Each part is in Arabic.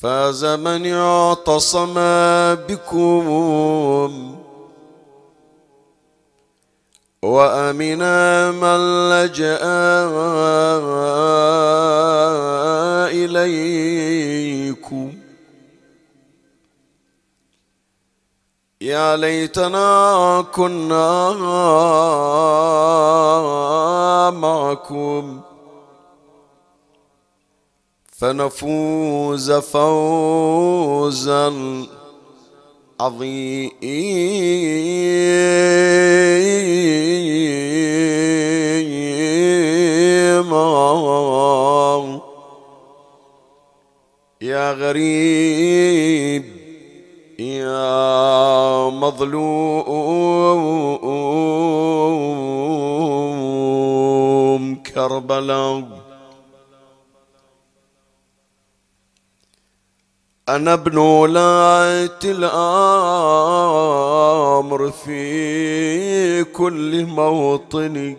فاز من اعتصم بكم. وأمنا من لجأ إليكم. يا ليتنا كنا معكم. فنفوز فوزا عظيما. يا غريب يا مظلوم كربلاء. أنا ابن ولاية الأمر في كل موطني.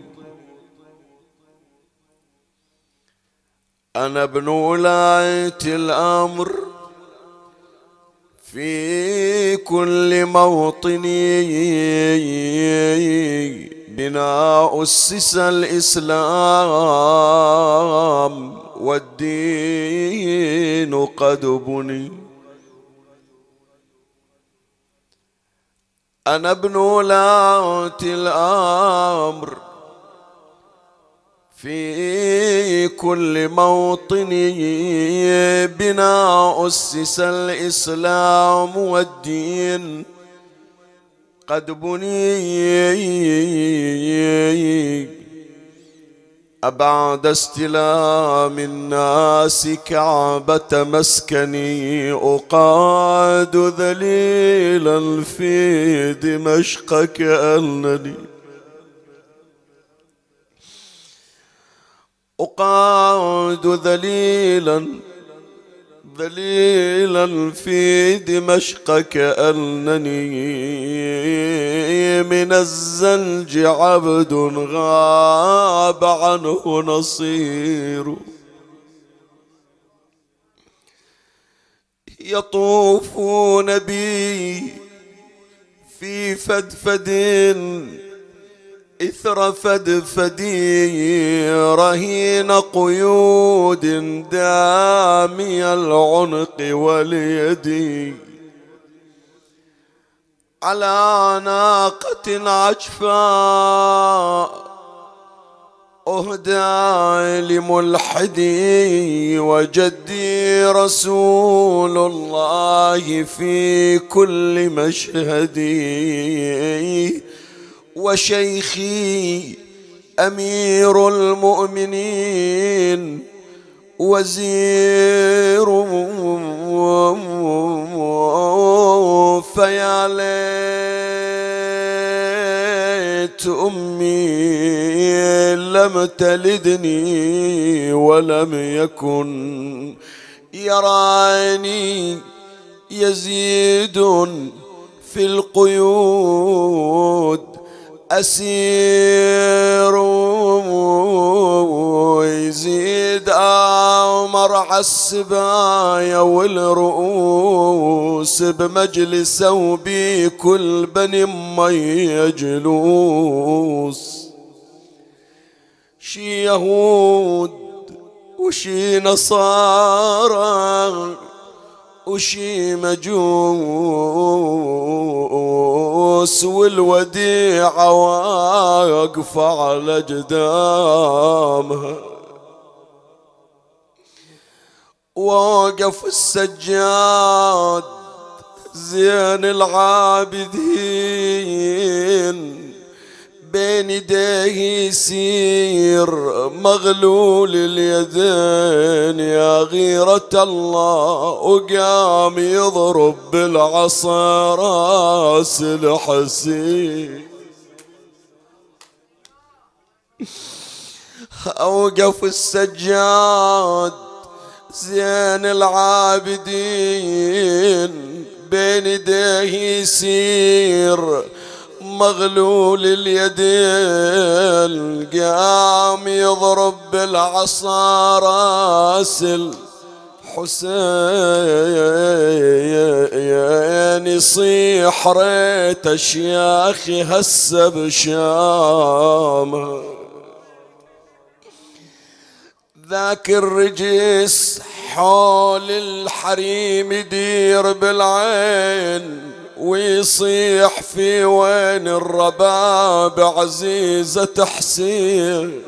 أنا ابن ولاية الأمر في كل موطني. بناء أسس الإسلام والدين قد بني. أنا ابن ولاة الأمر في كل موطن بنا أسس الإسلام والدين. قد بني. أبعد استلام الناس كعبة مسكني أقعد ذليلا في دمشق كأنني أقعد ذليلا ذليلا في دمشق كأنني من الزلج عبد غاب عنه نصير. يطوفون بي في فدفد إثر فدفدي رهين قيود دامي العنق واليد على ناقة عجفاء أهدى لملحدي وجدي رسول الله في كل مشهدي. وشيخي أمير المؤمنين وزير فيا ليت أمي لم تلدني ولم يكن يراني يزيد في القيود. أسير ويزيد أمر عالسبايا والرؤوس بمجلسه وبكل بني مي جلوس شي يهود وشي نصارى وشي مجوس والوديعة واقفة على جدامها واقف السجاد زين العابدين. بين يديه يسير مغلول اليدين يا غيرة الله وقام يضرب بالعصا راس الحسين. أوقف السجاد زين العابدين بين يديه يسير مغلول اليدين قام يضرب بالعصا راس الحسين يصيح ريت أشياخي هسه بشام ذاك الرجس حول الحريم يدير بالعين. ويصيح في وين الرباب عزيزة حسين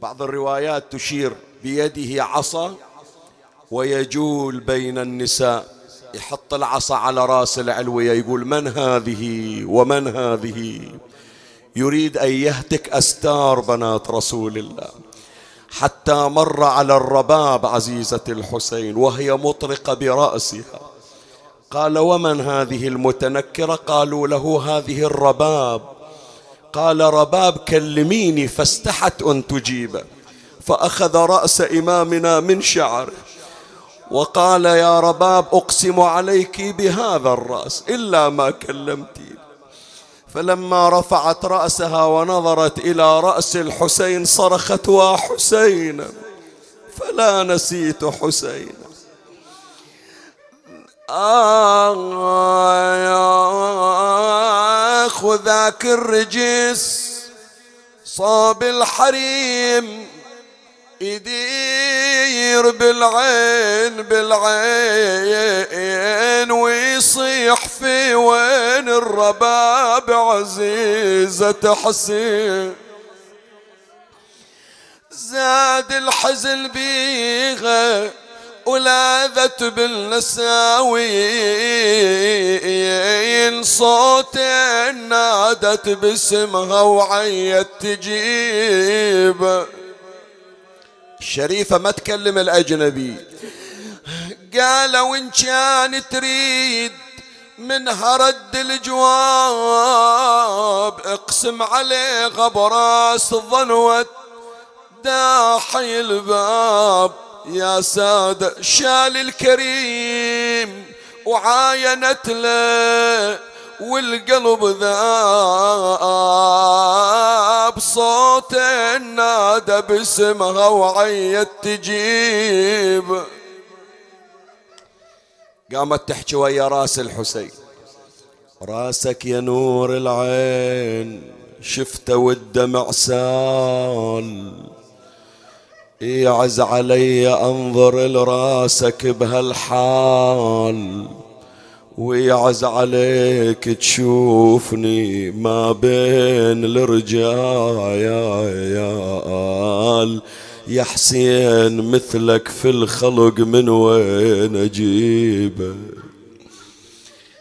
بعض الروايات تشير بيده عصا ويجول بين النساء. يحط العصا على راس العلوية يقول من هذه ومن هذه؟ يريد أن يهتك أستار بنات رسول الله. حتى مر على الرباب عزيزة الحسين وهي مطرقة برأسها. قال ومن هذه المتنكرة؟ قالوا له هذه الرباب. قال رباب كلميني فاستحت أن تجيب. فأخذ رأس إمامنا من شعره وقال يا رباب أقسم عليك بهذا الرأس إلا ما كلمتي. فلما رفعت رأسها ونظرت إلى رأس الحسين صرخت وحسين فلا نسيت حسين. آخ ذاك الرجس صاب الحريم يدير بالعين بالعين ويصيح في وين الرباب عزيزة حسين. زاد الحزن بيغة ولاذت بالنساوين صوت نادت باسمها وعيت تجيب. الشريفة ما تكلم الأجنبي. قالوا إن كان تريد منها رد الجواب اقسم عليه غبراس ظنوت داحي الباب. يا سادة شال الكريم وعاينت له والقلب ذاب صوت نادى باسمها وعيت تجيب. قامت تحكي ويا راس الحسين. راسك يا نور العين شفته والدمع سال يعز علي أنظر لراسك بهالحال ويعز عليك تشوفني ما بين الرجال يا حسين مثلك في الخلق من وين اجيبه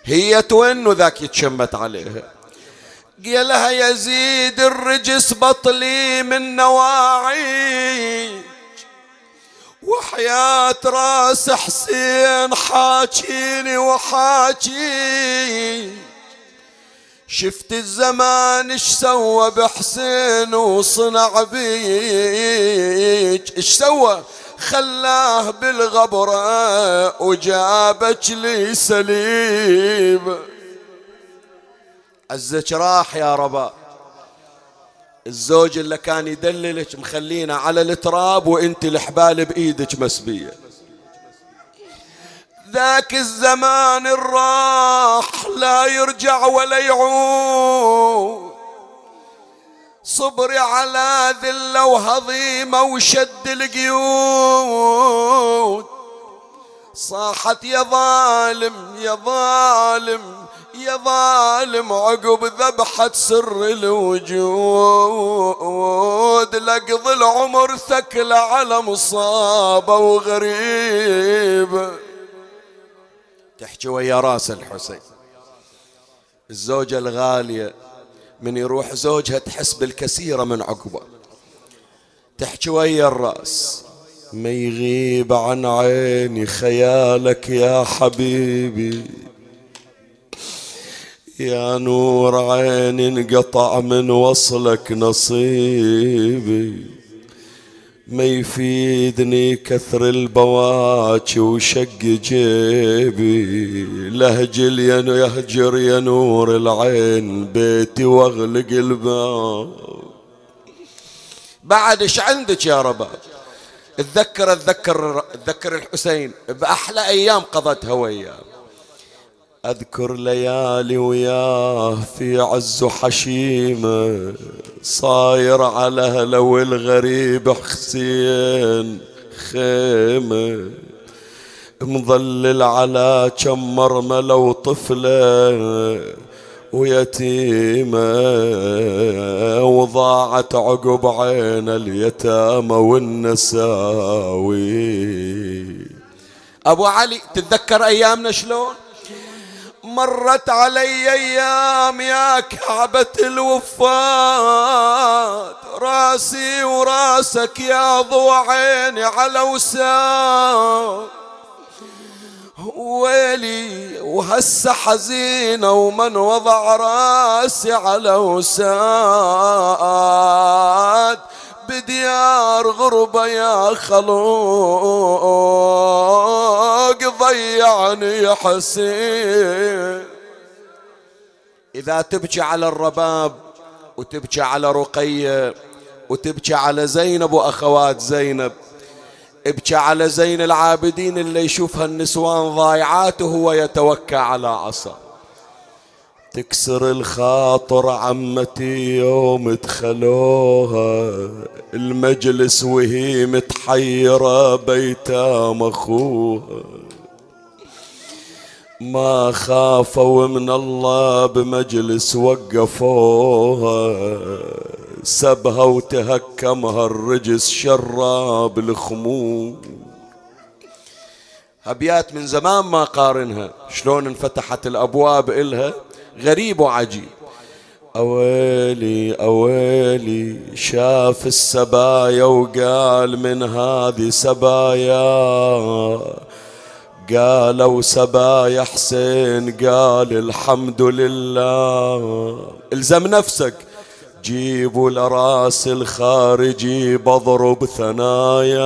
هي توين ذاك يتشمت عليها قالها يزيد الرجس بطلي من نواعي. وحياة راس حسين حاكيني وحاكي. شفت الزمان اش سوى بحسين وصنع بيك. اش سوى؟ خلاه بالغبرة وجابك لي سليم. عزك راح يا رباب الزوج اللي كان يدللك مخلينا على التراب وانت الحبال بإيدك مسبية. ذاك الزمان الراح لا يرجع ولا يعود. صبري على ذلة وهضيمة وشد القيود. صاحت يا ظالم يا ظالم يا ظالم عقب ذبحة سر الوجود لقض العمر ثكل على مصابة وغريبة تحكي ويا راس الحسين. الزوجة الغالية من يروح زوجها تحس بالكثيرة من عقبه تحكي ويا الراس. ما يغيب عن عيني خيالك يا حبيبي. يا نور عيني انقطع من وصلك نصيبي. ما يفيدني كثر البواكي وشق جيبي. لهجل يهجر يا نور العين بيتي واغلق الباب. بعد إيش عندك يا رباب اتذكر اتذكر اتذكر الحسين بأحلى أيام قضتها وياه أذكر ليالي وياه في عز حشيمة صاير على هلا والغريب حسين خيمة مظلل على كم مرملة وطفلة ويتيمة وضاعت عقب عين اليتامى والنساوي. أبو علي تتذكر أيامنا شلون؟ مرت علي أيام يا كعبة الوفات. راسي وراسك يا ضو عيني على وسام. ويلي وهسه حزينة ومن وضع راسي على وساد بديار غربة يا خلوق ضيعني حسين. إذا تبكي على الرباب وتبكي على رقية وتبكي على زينب وأخوات زينب ابكي على زين العابدين اللي يشوفها النسوان ضايعات وهو يتوكى على عصا. تكسر الخاطر عمتي يوم دخلوها المجلس وهي متحيرة بيتام أخوها ما خافوا من الله بمجلس وقفوها سبها وتهكمها الرجس شراب الخمور أبيات من زمان ما قارنها شلون انفتحت الأبواب إلها؟ غريب وعجيب. أويلي أويلي شاف السبايا وقال من هذه سبايا؟ قالوا سبايا حسين قال الحمد لله. الزم نفسك. جيبوا لراس الخارجي بضرب ثنايا.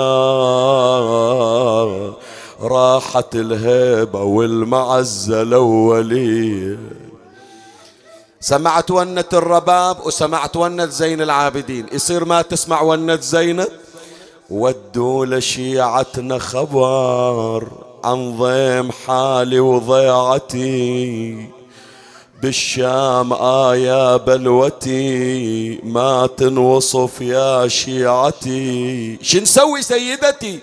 راحت الهيبة والمعزة الأولية سمعت ونة الرباب وسمعت ونة زين العابدين. يصير ما تسمع ونة زينب ودوا لشيعتنا خبر عن ضيم حالي وضيعتي. بالشام آيا بلوتي. ما تنوصف يا شيعتي. شنسوي سيدتي؟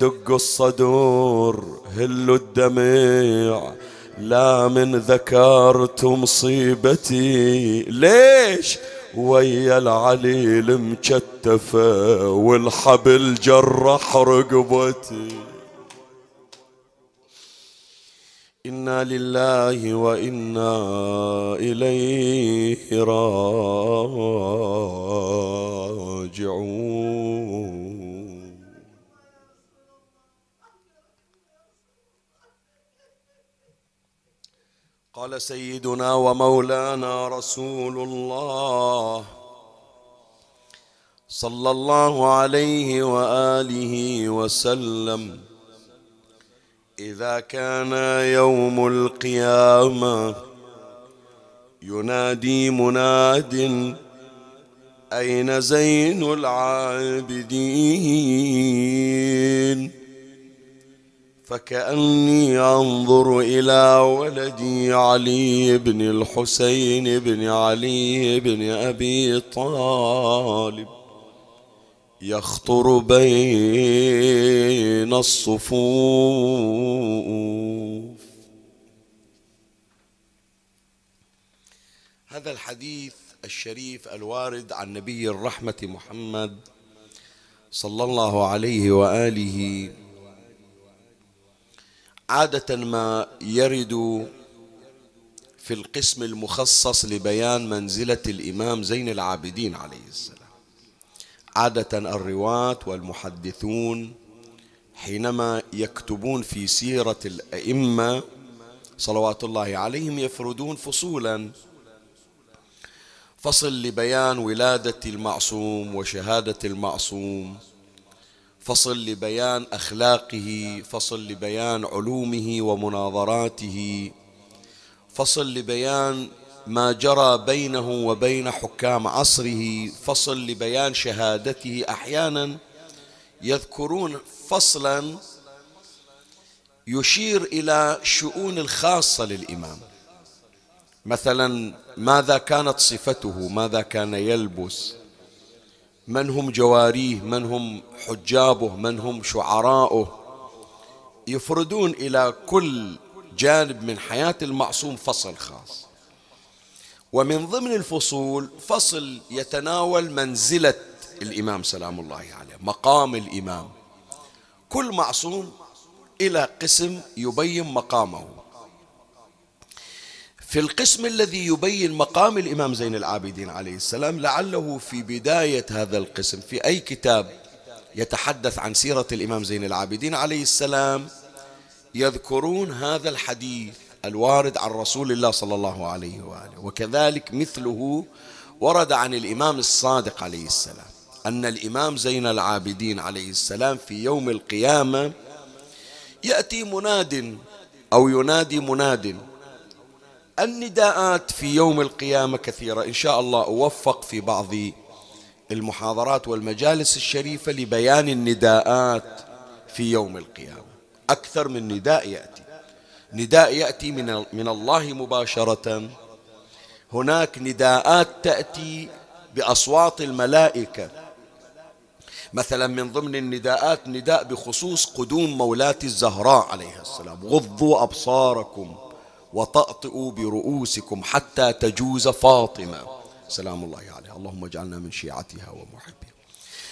دق الصدور هلوا الدمع. لا من ذكرت مصيبتي ليش؟ ويا العليل مكتفة والحبل جرح رقبتي. إنا لله وإنا إليه راجعون. قال سيدنا ومولانا رسول الله صلى الله عليه وآله وسلم. إذا كان يوم القيامة ينادي مناد أين زين العابدين؟ فكأني أنظر إلى ولدي علي بن الحسين بن علي بن أبي طالب يخطر بين الصفوف. هذا الحديث الشريف الوارد عن نبي الرحمة محمد صلى الله عليه وآله عادة ما يرد في القسم المخصص لبيان منزلة الإمام زين العابدين عليه السلام. عادة الرواة والمحدثون حينما يكتبون في سيرة الأئمة صلوات الله عليهم يفردون فصولا. فصل لبيان ولادة المعصوم وشهادة المعصوم فصل لبيان أخلاقه فصل لبيان علومه ومناظراته فصل لبيان ما جرى بينه وبين حكام عصره فصل لبيان شهادته أحيانا يذكرون فصلا يشير إلى شؤون الخاصة للإمام. مثلا ماذا كانت صفته؟ ماذا كان يلبس؟ من هم جواريه من هم حجابه من هم شعراؤه يفردون إلى كل جانب من حياة المعصوم فصل خاص. ومن ضمن الفصول فصل يتناول منزلة الإمام سلام الله عليه مقام الإمام. كل معصوم إلى قسم يبين مقامه. في القسم الذي يبين مقام الإمام زين العابدين عليه السلام لعله في بداية هذا القسم في أي كتاب يتحدث عن سيرة الإمام زين العابدين عليه السلام يذكرون هذا الحديث الوارد عن رسول الله صلى الله عليه وآله. وكذلك مثله ورد عن الإمام الصادق عليه السلام أن الإمام زين العابدين عليه السلام في يوم القيامة يأتي مناد أو ينادي مناد النداءات في يوم القيامة كثيرة. إن شاء الله أوفق في بعض المحاضرات والمجالس الشريفة لبيان النداءات في يوم القيامة. أكثر من نداء يأتي. نداء يأتي من, من الله مباشرة. هناك نداءات تأتي بأصوات الملائكة. مثلا من ضمن النداءات نداء بخصوص قدوم مولاة الزهراء عليها السلام. غضوا أبصاركم. وطأطئوا برؤوسكم حتى تجوز فاطمة. سلام الله عليها. اللهم اجعلنا من شيعتها ومحبها.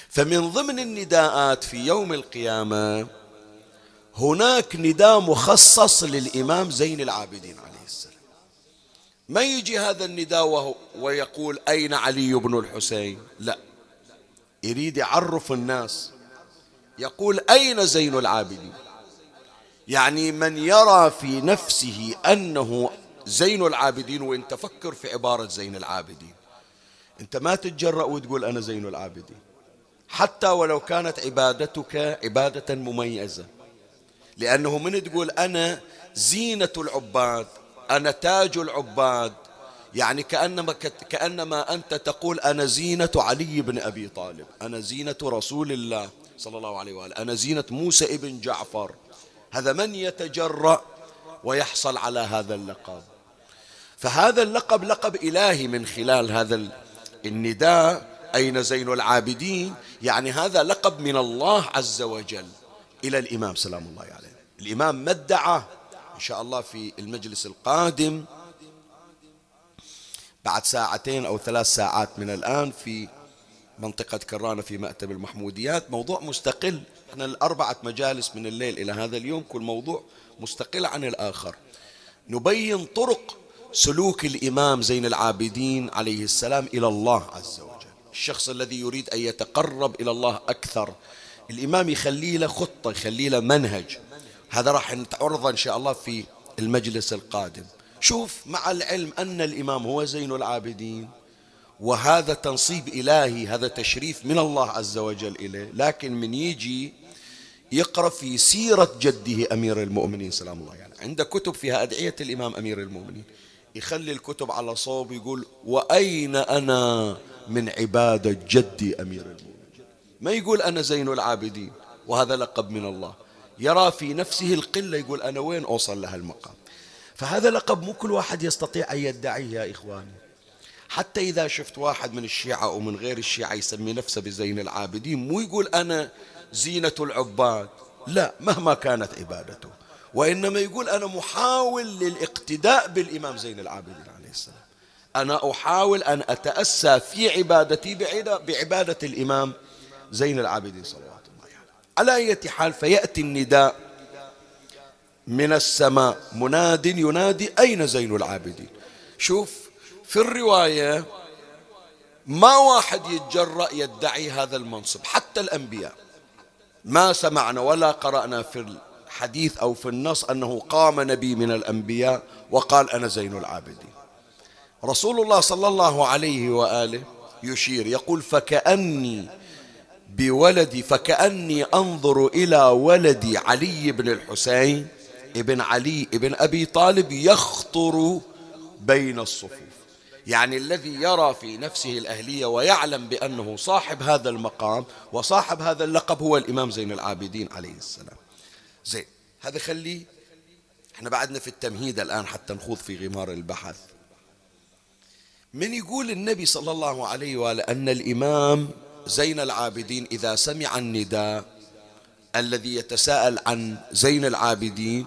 فمن ضمن النداءات في يوم القيامة هناك نداء مخصص للإمام زين العابدين عليه السلام. ما يجي هذا النداء ويقول أين علي بن الحسين؟ لا. يريد يعرف الناس. يقول أين زين العابدين؟ يعني من يرى في نفسه أنه زين العابدين وإن تفكر في عبارة زين العابدين. أنت ما تتجرأ وتقول أنا زين العابدين. حتى ولو كانت عبادتك عبادة مميزة. لأنه من تقول أنا زينة العباد أنا تاج العباد. يعني كأنما, كأنما أنت تقول أنا زينة علي بن أبي طالب أنا زينة رسول الله صلى الله عليه وآله أنا زينة موسى ابن جعفر. هذا من يتجرأ ويحصل على هذا اللقب. فهذا اللقب لقب إلهي من خلال هذا النداء أين زين العابدين؟ يعني هذا لقب من الله عز وجل. إلى الإمام سلام الله عليه. الإمام ما ادعى إن شاء الله في المجلس القادم بعد ساعتين أو ثلاث ساعات من الآن في منطقة كرانة في مأتب المحموديات. موضوع مستقل إحنا الأربعة مجالس من الليل إلى هذا اليوم كل موضوع مستقل عن الآخر. نبين طرق سلوك الإمام زين العابدين عليه السلام إلى الله عز وجل. الشخص الذي يريد أن يتقرب إلى الله أكثر الإمام يخلي له خطة يخلي له منهج. هذا راح نتعرضه إن شاء الله في المجلس القادم. شوف مع العلم أن الإمام هو زين العابدين وهذا تنصيب إلهي هذا تشريف من الله عز وجل إليه. لكن من يجي يقرأ في سيرة جده أمير المؤمنين سلام الله يعني عنده كتب فيها أدعية الإمام أمير المؤمنين يخلي الكتب على صوب يقول وأين أنا من عبادة جدي أمير المؤمنين؟ ما يقول أنا زين العابدين وهذا لقب من الله يرى في نفسه القلة يقول أنا وين أوصل لها المقام؟ فهذا لقب مو كل واحد يستطيع أن يدعيه يا إخواني. حتى إذا شفت واحد من الشيعة أو من غير الشيعة يسمي نفسه بزين العابدين مو يقول أنا زينة العباد. لا مهما كانت عبادته. وإنما يقول أنا محاول للاقتداء بالإمام زين العابدين عليه السلام. أنا أحاول أن أتأسى في عبادتي بعبادة الإمام زين العابدين صلوات الله عليه على أي حال فيأتي النداء من السماء. مناد ينادي أين زين العابدين؟ شوف في الرواية ما واحد يتجرأ يدعي هذا المنصب حتى الأنبياء. ما سمعنا ولا قرأنا في الحديث أو في النص أنه قام نبي من الأنبياء وقال أنا زين العابدين. رسول الله صلى الله عليه وآله يشير يقول فكأني بولدي فكأني أنظر إلى ولدي علي بن الحسين ابن علي ابن أبي طالب يخطر بين الصفوف. يعني الذي يرى في نفسه الأهلية ويعلم بأنه صاحب هذا المقام وصاحب هذا اللقب هو الإمام زين العابدين عليه السلام. زين هذا خلي إحنا بعدنا في التمهيد الآن حتى نخوض في غمار البحث. من يقول النبي صلى الله عليه وآله أن الإمام زين العابدين إذا سمع النداء الذي يتساءل عن زين العابدين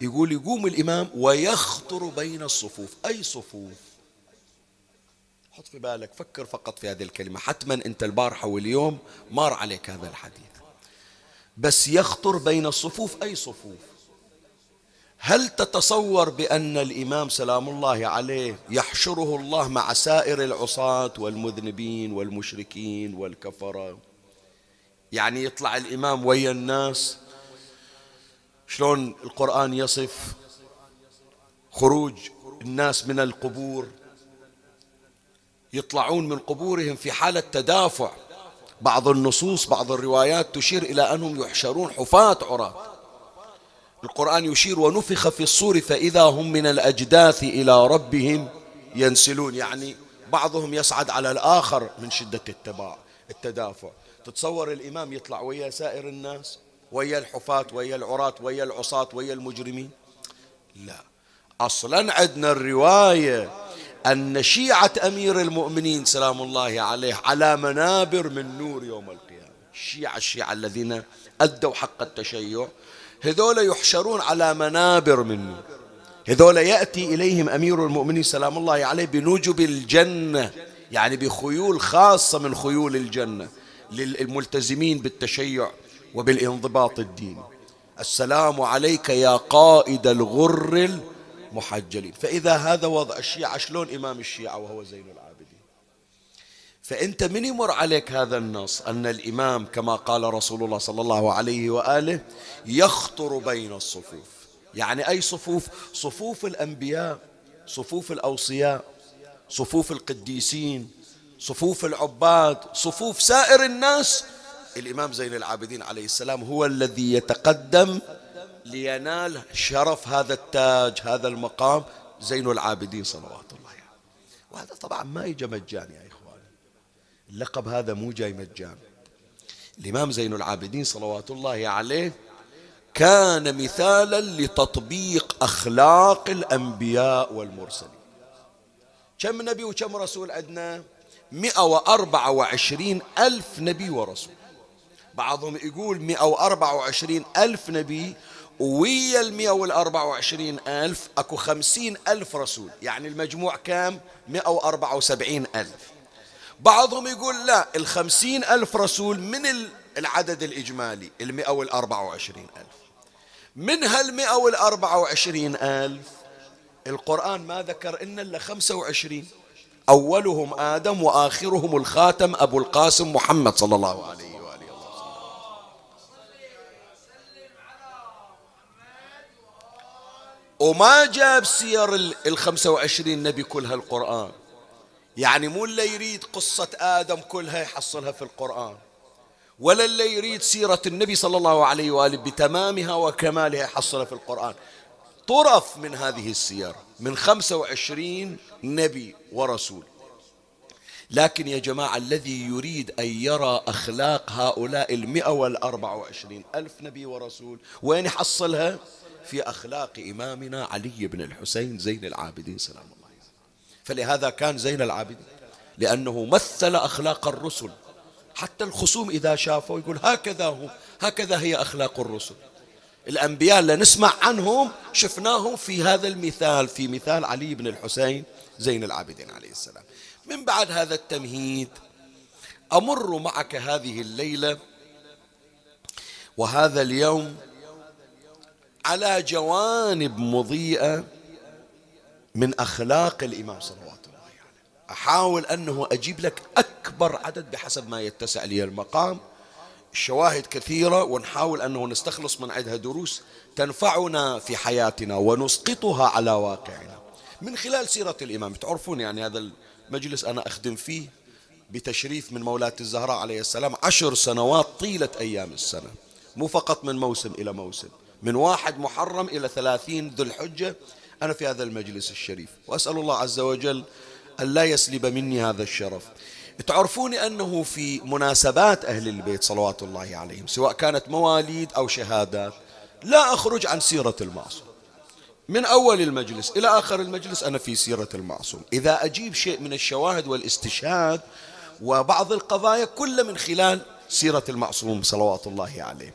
يقول يقوم الإمام ويخطر بين الصفوف. أي صفوف؟ حط في بالك فكر فقط في هذه الكلمة. حتما أنت البارحة واليوم مار عليك هذا الحديث. بس يخطر بين الصفوف أي صفوف. هل تتصور بأن الإمام سلام الله عليه يحشره الله مع سائر العصاة والمذنبين والمشركين والكفرة؟ يعني يطلع الإمام ويا الناس شلون القرآن يصف؟ خروج الناس من القبور. يطلعون من قبورهم في حالة تدافع. بعض النصوص بعض الروايات تشير إلى أنهم يحشرون حفاة عراة. القرآن يشير ونفخ في الصور فإذا هم من الأجداث إلى ربهم ينسلون. يعني بعضهم يصعد على الآخر من شدة التدافع. تتصور الإمام يطلع ويا سائر الناس ويا الحفاة ويا العراة ويا العصاة ويا المجرمين؟ لا. أصلا عندنا الرواية أن شيعة أمير المؤمنين سلام الله عليه على منابر من نور يوم القيامة. الشيعة الشيعة الذين أدوا حق التشيع. هذول يحشرون على منابر من نور. هذول يأتي إليهم أمير المؤمنين سلام الله عليه بنجب الجنة يعني بخيول خاصة من خيول الجنة للملتزمين بالتشيع وبالانضباط الديني. السلام عليك يا قائد الغر المحجلين فإذا هذا وضع الشيعة شلون إمام الشيعة وهو زين العابدين؟ فأنت من يمر عليك هذا النص أن الإمام كما قال رسول الله صلى الله عليه وآله يخطر بين الصفوف. يعني أي صفوف؟ صفوف الأنبياء صفوف الأوصياء صفوف القديسين صفوف العباد صفوف سائر الناس. الإمام زين العابدين عليه السلام هو الذي يتقدم لينال شرف هذا التاج هذا المقام زين العابدين صلوات الله عليه وهذا طبعا ما يجي مجان يا إخواني اللقب هذا مو جاي مجان الإمام زين العابدين صلوات الله عليه كان مثالا لتطبيق أخلاق الأنبياء والمرسلين. كم نبي وكم رسول عندنا؟ مئة وأربعة وعشرين ألف نبي ورسول. بعضهم يقول مئة وأربعة وعشرين ألف نبي ويا والأربعة وعشرين ألف أكو خمسين ألف رسول. يعني المجموع كام؟ مئة وأربعة وسبعين ألف. بعضهم يقول لا الخمسين ألف رسول من العدد الإجمالي المئة والأربعة وعشرين ألف. من هالمئة والأربعة وعشرين ألف القرآن ما ذكر إن إلا خمسة وعشرين. أولهم آدم وآخرهم الخاتم أبو القاسم محمد صلى الله عليه وسلم. وما جاب سير الخمسة وعشرين نبي كلها القرآن يعني مو اللي يريد قصة آدم كلها يحصلها في القرآن. ولا اللي يريد سيرة النبي صلى الله عليه وآله بتمامها وكمالها يحصلها في القرآن. طرف من هذه السيرة من خمسة وعشرين نبي ورسول. لكن يا جماعة الذي يريد أن يرى أخلاق هؤلاء المئة والأربع وعشرين ألف نبي ورسول وين يحصلها؟ في أخلاق إمامنا علي بن الحسين زين العابدين سلام الله عليه فلهذا كان زين العابدين لأنه مثل أخلاق الرسل. حتى الخصوم إذا شافوا يقول هكذا هو هكذا هي أخلاق الرسل. الأنبياء اللي نسمع عنهم شفناهم في هذا المثال في مثال علي بن الحسين زين العابدين عليه السلام. من بعد هذا التمهيد أمر معك هذه الليلة وهذا اليوم على جوانب مضيئة من أخلاق الإمام صلوات الله عليه. أحاول أنه أجيب لك أكبر عدد بحسب ما يتسع لي المقام. الشواهد كثيرة ونحاول أنه نستخلص من عندها دروس تنفعنا في حياتنا ونسقطها على واقعنا. من خلال سيرة الإمام تعرفون يعني هذا المجلس أنا أخدم فيه بتشريف من مولاة الزهراء عليه السلام عشر سنوات طيلة أيام السنة مو فقط من موسم إلى موسم. من واحد محرم إلى ثلاثين ذو الحجة أنا في هذا المجلس الشريف. وأسأل الله عز وجل أن لا يسلب مني هذا الشرف. تعرفون أنه في مناسبات أهل البيت صلوات الله عليهم سواء كانت مواليد أو شهادات لا أخرج عن سيرة المعصوم. من أول المجلس إلى آخر المجلس أنا في سيرة المعصوم. إذا أجيب شيء من الشواهد والاستشهاد وبعض القضايا كل من خلال سيرة المعصوم صلوات الله عليه.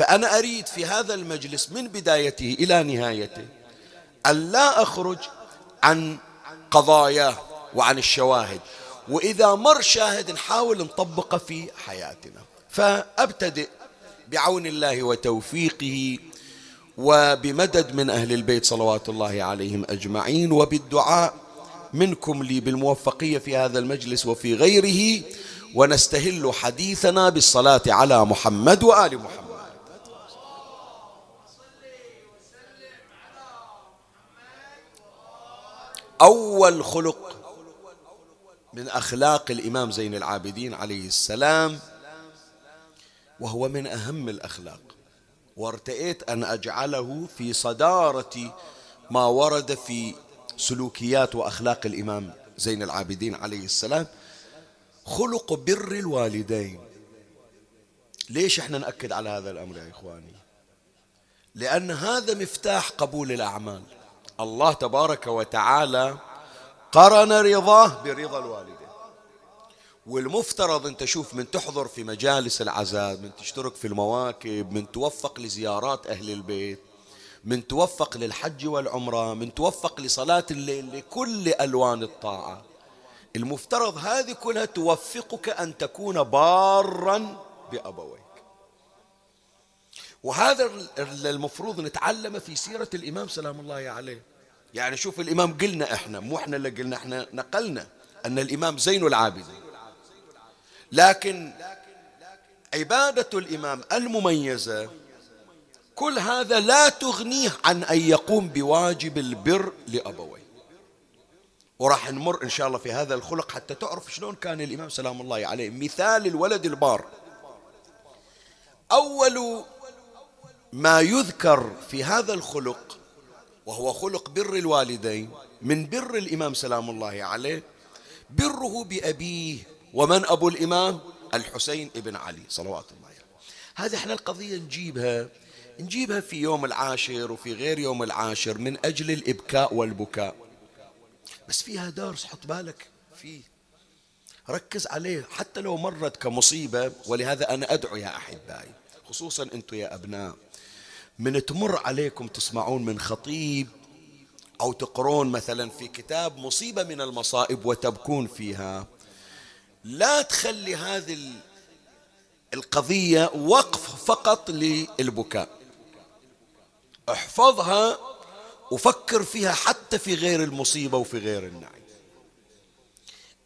فأنا أريد في هذا المجلس من بدايته إلى نهايته أن لا أخرج عن قضاياه وعن الشواهد وإذا مر شاهد نحاول نطبقه في حياتنا. فأبتدئ بعون الله وتوفيقه وبمدد من أهل البيت صلوات الله عليهم أجمعين وبالدعاء منكم لي بالموفقية في هذا المجلس وفي غيره ونستهل حديثنا بالصلاة على محمد وآل محمد. أول خلق من أخلاق الإمام زين العابدين عليه السلام وهو من أهم الأخلاق. وارتئيت أن أجعله في صدارة ما ورد في سلوكيات وأخلاق الإمام زين العابدين عليه السلام. خلق بر الوالدين. ليش إحنا نأكد على هذا الأمر يا إخواني؟ لأن هذا مفتاح قبول الأعمال. الله تبارك وتعالى قرن رضاه برضا الوالدين. والمفترض انت شوف من تحضر في مجالس العزاء من تشترك في المواكب من توفق لزيارات أهل البيت من توفق للحج والعمرة من توفق لصلاة الليل لكل ألوان الطاعة. المفترض هذه كلها توفقك أن تكون بارا بأبويك. وهذا المفروض نتعلم في سيرة الإمام سلام الله عليه يعني شوف الإمام قلنا إحنا مو إحنا اللي قلنا إحنا نقلنا أن الإمام زين العابدين. لكن عبادة الإمام المميزة كل هذا لا تغنيه عن أن يقوم بواجب البر لأبويه. وراح نمر إن شاء الله في هذا الخلق حتى تعرف شلون كان الإمام سلام الله عليه. مثال الولد البار. أول ما يذكر في هذا الخلق وهو خلق بر الوالدين من بر الإمام سلام الله عليه بره بأبيه ومن أبو الإمام الحسين ابن علي صلوات الله عليه. هذه إحنا القضية نجيبها نجيبها في يوم العاشر وفي غير يوم العاشر من أجل الإبكاء والبكاء. بس فيها درس حط بالك فيه. ركز عليه حتى لو مرت كمصيبة ولهذا أنا أدعو يا أحبائي خصوصا أنتم يا أبناء. من تمر عليكم تسمعون من خطيب أو تقرون مثلا في كتاب مصيبة من المصائب وتبكون فيها. لا تخلي هذه القضية وقف فقط للبكاء. احفظها وفكر فيها حتى في غير المصيبة وفي غير النعيم.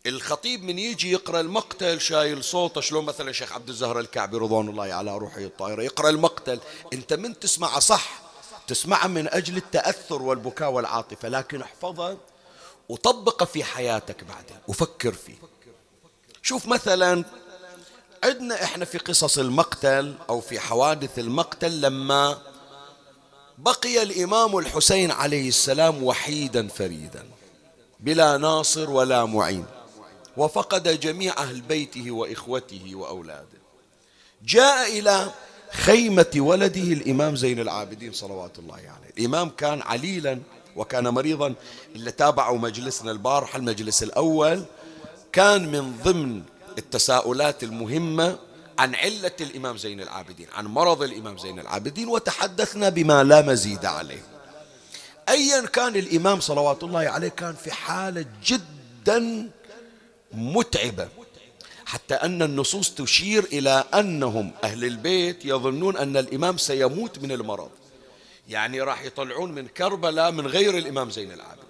الخطيب من يجي يقرأ المقتل شايل صوته شلون مثلا الشيخ عبد الزهر الكعبي رضوان الله على روحه الطاهرة يقرأ المقتل. أنت من تسمعه؟ صح. تسمعه من أجل التأثر والبكاء والعاطفة لكن احفظه وطبقه في حياتك بعدين وفكر فيه. شوف مثلا عندنا إحنا في قصص المقتل أو في حوادث المقتل لما بقي الإمام الحسين عليه السلام وحيدا فريدا بلا ناصر ولا معين. وفقد جميع أهل بيته وإخوته وأولاده. جاء إلى خيمة ولده الإمام زين العابدين صلوات الله عليه. يعني. الإمام كان عليلا وكان مريضا. اللي تابعوا مجلسنا البارحة المجلس الأول كان من ضمن التساؤلات المهمة عن علة الإمام زين العابدين عن مرض الإمام زين العابدين وتحدثنا بما لا مزيد عليه. أيا كان الإمام صلوات الله عليه كان في حالة جدا متعبة. حتى أن النصوص تشير إلى أنهم أهل البيت يظنون أن الإمام سيموت من المرض. يعني راح يطلعون من كربلاء من غير الإمام زين العابدين.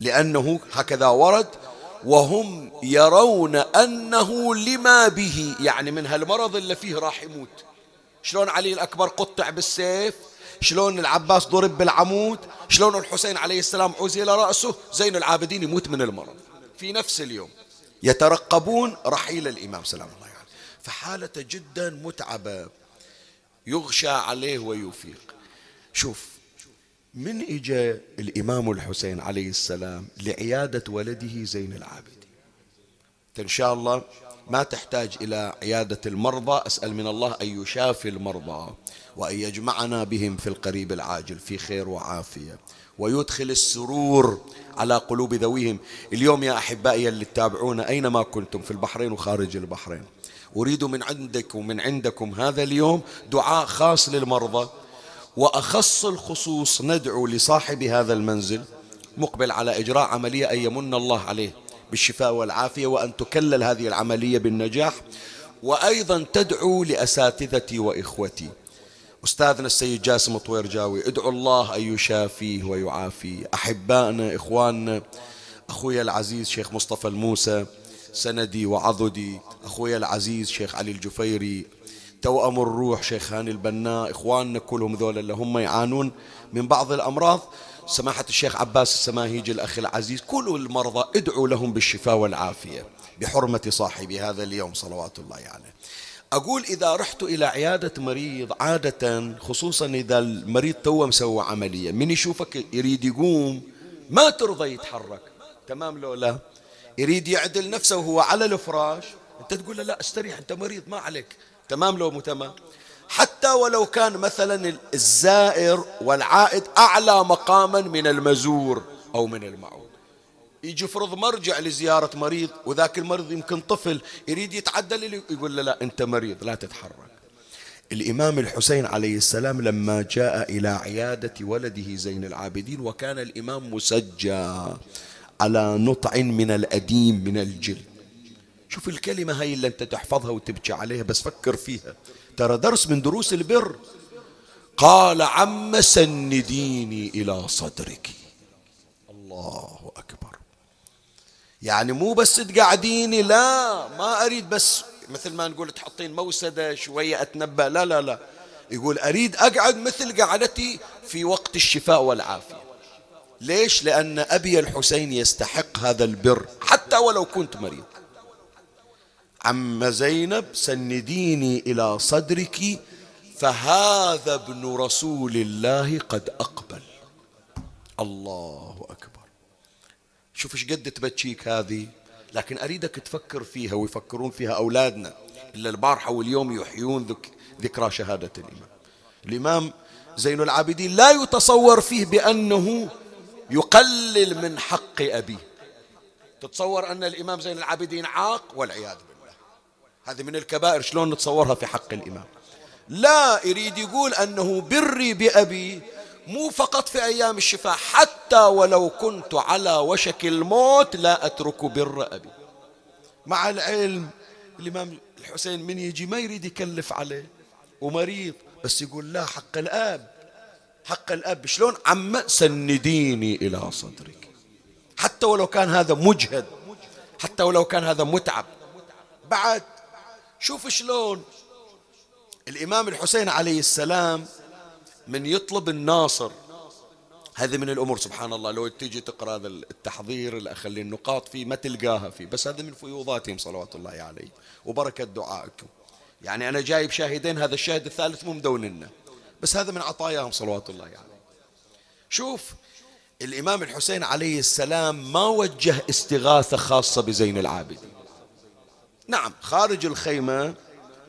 لأنه هكذا ورد وهم يرون أنه لما به. يعني من هالمرض اللي فيه راح يموت. شلون علي الأكبر قطع بالسيف؟ شلون العباس ضرب بالعمود؟ شلون الحسين عليه السلام عزل رأسه؟ زين العابدين يموت من المرض. في نفس اليوم. يترقبون رحيل الإمام سلام الله عليه. فحالة جدا متعبة. يغشى عليه ويفيق. شوف من اجى الإمام الحسين عليه السلام لعيادة ولده زين العابدين؟ إن شاء الله ما تحتاج إلى عيادة المرضى. أسأل من الله أن يشافي المرضى وأن يجمعنا بهم في القريب العاجل. في خير وعافية. ويدخل السرور على قلوب ذويهم. اليوم يا أحبائي اللي تتابعونا أينما كنتم؟ في البحرين وخارج البحرين. أريد من عندك ومن عندكم هذا اليوم دعاء خاص للمرضى وأخص الخصوص ندعو لصاحب هذا المنزل مقبل على إجراء عملية أن يمن الله عليه بالشفاء والعافية وأن تكلل هذه العملية بالنجاح وأيضا تدعو لأساتذتي وإخوتي. أستاذنا السيد جاسم طويرجاوي ادعو الله أن يشافيه ويعافيه أحبائنا إخواننا أخوي العزيز شيخ مصطفى الموسى سندي وعضدي أخوي العزيز شيخ علي الجفيري توأم الروح شيخ هاني البناء إخواننا كلهم ذول اللي هم يعانون من بعض الأمراض سماحة الشيخ عباس السماهيجي الأخ العزيز كل المرضى ادعوا لهم بالشفاء والعافية بحرمة صاحب هذا اليوم صلوات الله عليه يعني. أقول إذا رحت إلى عيادة مريض عادة خصوصا إذا المريض تو مسوى عملية من يشوفك يريد يقوم ما ترضى يتحرك. تمام لو لا؟ يريد يعدل نفسه وهو على الفراش أنت تقول له لا أستريح أنت مريض ما عليك. تمام لو مو تمام؟ حتى ولو كان مثلا الزائر والعائد أعلى مقاما من المزور أو من المعود يجي فرض مرجع لزيارة مريض وذاك المريض يمكن طفل يريد يتعدل يقول له لا أنت مريض لا تتحرك. الإمام الحسين عليه السلام لما جاء إلى عيادة ولده زين العابدين وكان الإمام مسجى على نطع من الأديم من الجلد. شوف الكلمة هاي اللي أنت تحفظها وتبكي عليها بس فكر فيها. ترى درس من دروس البر. قال عم سنديني إلى صدرك. الله. يعني مو بس تقعديني لا ما أريد بس مثل ما نقول تحطين موسدة شوية أتنبأ لا لا لا. يقول أريد أقعد مثل قعدتي في وقت الشفاء والعافية. ليش؟ لأن أبي الحسين يستحق هذا البر حتى ولو كنت مريض. عم زينب سنديني إلى صدرك فهذا ابن رسول الله قد أقبل. الله أكبر. شوف إيش قد تبكيك هذه؟ لكن أريدك تفكر فيها ويفكرون فيها أولادنا. إلا البارحة واليوم يحيون ذك ذكرى شهادة الإمام. الإمام زين العابدين لا يتصور فيه بأنه يقلل من حق أبيه. تتصور أن الإمام زين العابدين عاق والعياذ هذه من الكبائر شلون نتصورها في حق الإمام؟ لا يريد يقول أنه بري بأبي مو فقط في أيام الشفاء حتى ولو كنت على وشك الموت لا أترك بر أبي. مع العلم الإمام الحسين من يجي ما يريد يكلف عليه ومريض بس يقول لا حق الأب. حق الأب شلون؟ عم سنديني إلى صدرك. حتى ولو كان هذا مجهد حتى ولو كان هذا متعب. بعد شوف شلون الإمام الحسين عليه السلام من يطلب الناصر. هذه من الأمور سبحان الله لو تيجي تقرأ هذا التحضير أخلي النقاط فيه ما تلقاها فيه بس هذا من فيوضاتهم صلوات الله عليه وبركة دعائكم. يعني أنا جايب شاهدين هذا الشاهد الثالث مو مدون لنا بس هذا من عطاياهم صلوات الله عليه. شوف الإمام الحسين عليه السلام ما وجه استغاثة خاصة بزين العابدين. نعم خارج الخيمة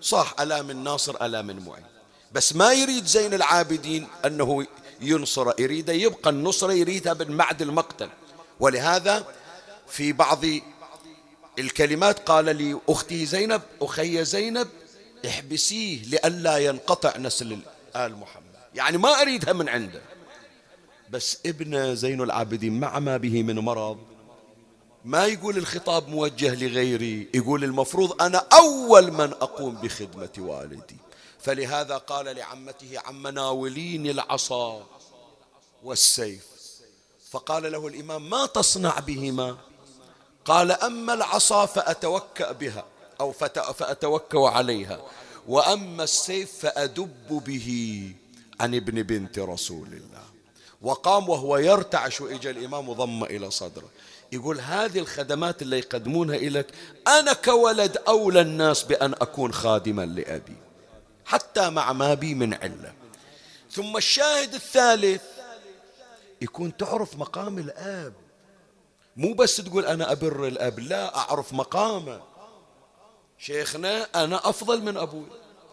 صح ألا من ناصر ألا من معين. بس ما يريد زين العابدين أنه ينصر يريد يبقى النصرة يريدها من بعد المقتل. ولهذا في بعض الكلمات قال لي أختي زينب أخي زينب احبسيه لئلا ينقطع نسل آل محمد. يعني ما أريدها من عنده. بس ابن زين العابدين مع ما به من مرض ما يقول الخطاب موجه لغيري يقول المفروض أنا أول من أقوم بخدمة والدي. فلهذا قال لعمته عم ناوليني العصا والسيف. فقال له الإمام ما تصنع بهما؟ قال أما العصا فأتوكأ بها أو فأتوكأ عليها وأما السيف فأدب به عن ابن بنت رسول الله. وقام وهو يرتعش وإجا الإمام وضم إلى صدره. يقول هذه الخدمات اللي يقدمونها إليك أنا كولد أولى الناس بأن أكون خادما لأبي. حتى مع ما بي من علة. ثم الشاهد الثالث يكون تعرف مقام الأب. مو بس تقول أنا أبر الأب لا أعرف مقامه. شيخنا أنا أفضل من أبوي.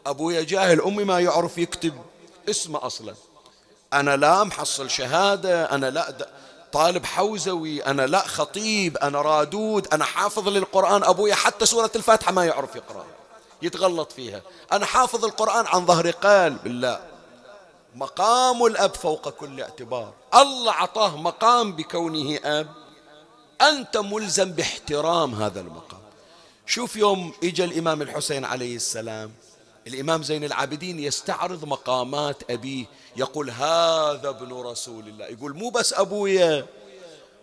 أبويا جاهل أمي ما يعرف يكتب. اسمه أصلا. أنا لا محصل شهادة أنا لا طالب حوزوي أنا لا خطيب أنا رادود أنا حافظ للقرآن. أبويا حتى سورة الفاتحة ما يعرف يقرأ يتغلط فيها. أنا حافظ القرآن عن ظهر قلب بالله. مقام الأب فوق كل اعتبار. الله عطاه مقام بكونه أب. أنت ملزم باحترام هذا المقام. شوف يوم إجا الإمام الحسين عليه السلام. الإمام زين العابدين يستعرض مقامات أبيه. يقول هذا ابن رسول الله. يقول مو بس أبويا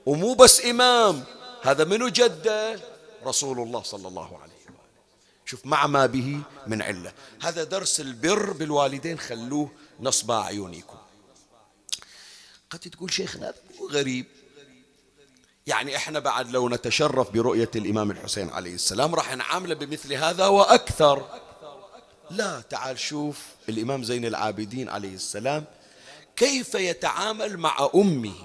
ومو بس إمام. هذا منو جده؟ رسول الله صلى الله عليه وآله شوف مع ما به من علة. هذا درس البر بالوالدين خلوه نصب أعينكم قد تقول شيخنا غريب. يعني إحنا بعد لو نتشرف برؤية الإمام الحسين عليه السلام راح نعامله بمثل هذا وأكثر. لا تعال شوف الإمام زين العابدين عليه السلام كيف يتعامل مع أمه.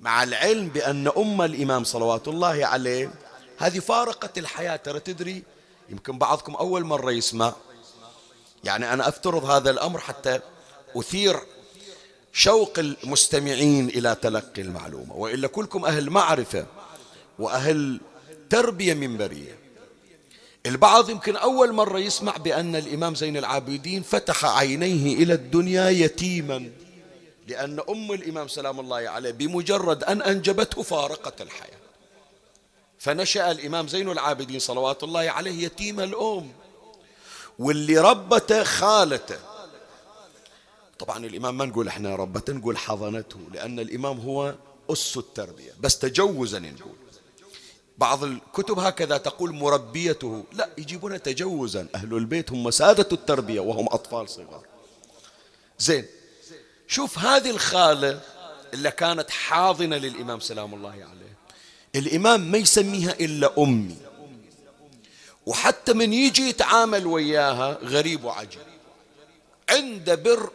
مع العلم بأن أم الإمام صلوات الله عليه هذه فارقت الحياة. ترى تدري يمكن بعضكم أول مرة يسمع. يعني أنا أفترض هذا الأمر حتى أثير شوق المستمعين إلى تلقي المعلومة. وإلا كلكم أهل معرفة وأهل تربية منبرية. البعض يمكن أول مرة يسمع بأن الإمام زين العابدين فتح عينيه إلى الدنيا يتيما لأن أم الإمام سلام الله عليه بمجرد أن أنجبته فارقت الحياة. فنشأ الإمام زين العابدين صلوات الله عليه يتيم الأم واللي ربته خالته. طبعا الإمام ما نقول إحنا ربته نقول حضنته لأن الإمام هو أس التربية. بس تجوزا نقول بعض الكتب هكذا تقول مربيته. لا يجيبون تجوزا. أهل البيت هم سادة التربية وهم أطفال صغار. زين شوف هذه الخالة اللي كانت حاضنة للإمام سلام الله عليه. الإمام ما يسميها إلا أمي. وحتى من يجي يتعامل وياها غريب وعجيب. عنده بر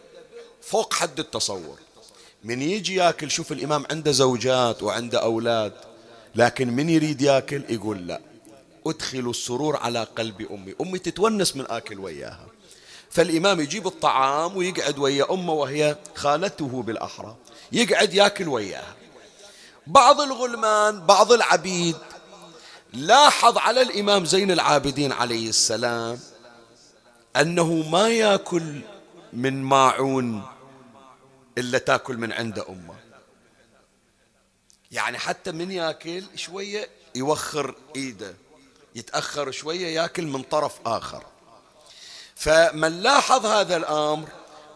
فوق حد التصور. من يجي ياكل شوف الإمام عنده زوجات وعنده أولاد لكن من يريد ياكل يقول لا. أدخل السرور على قلب أمي. أمي تتونس من آكل وياها. فالإمام يجيب الطعام ويقعد ويا أمه وهي خالته بالأحرى. يقعد ياكل وياها. بعض الغلمان بعض العبيد. لاحظ على الإمام زين العابدين عليه السلام أنه ما يأكل من ماعون إلا تأكل من عند أمه. يعني حتى من يأكل شوية يوخر إيده يتأخر شوية يأكل من طرف آخر. فمن لاحظ هذا الأمر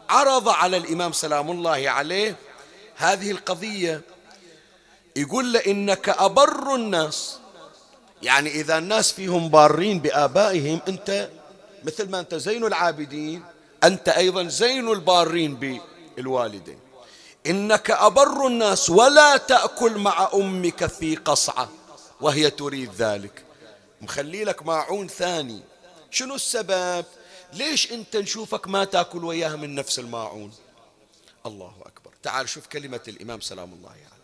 عرض على الإمام سلام الله عليه هذه القضية. يقول له إنك أبر الناس. يعني إذا الناس فيهم بارين بآبائهم أنت مثل ما أنت زين العابدين أنت أيضا زين البارين بالوالدين. إنك أبر الناس ولا تأكل مع أمك في قصعة وهي تريد ذلك. مخلي لك ماعون ثاني. شنو السبب؟ ليش أنت نشوفك ما تأكل وياها من نفس الماعون؟ الله أكبر. تعال شوف كلمة الإمام سلام الله عليه. يعني.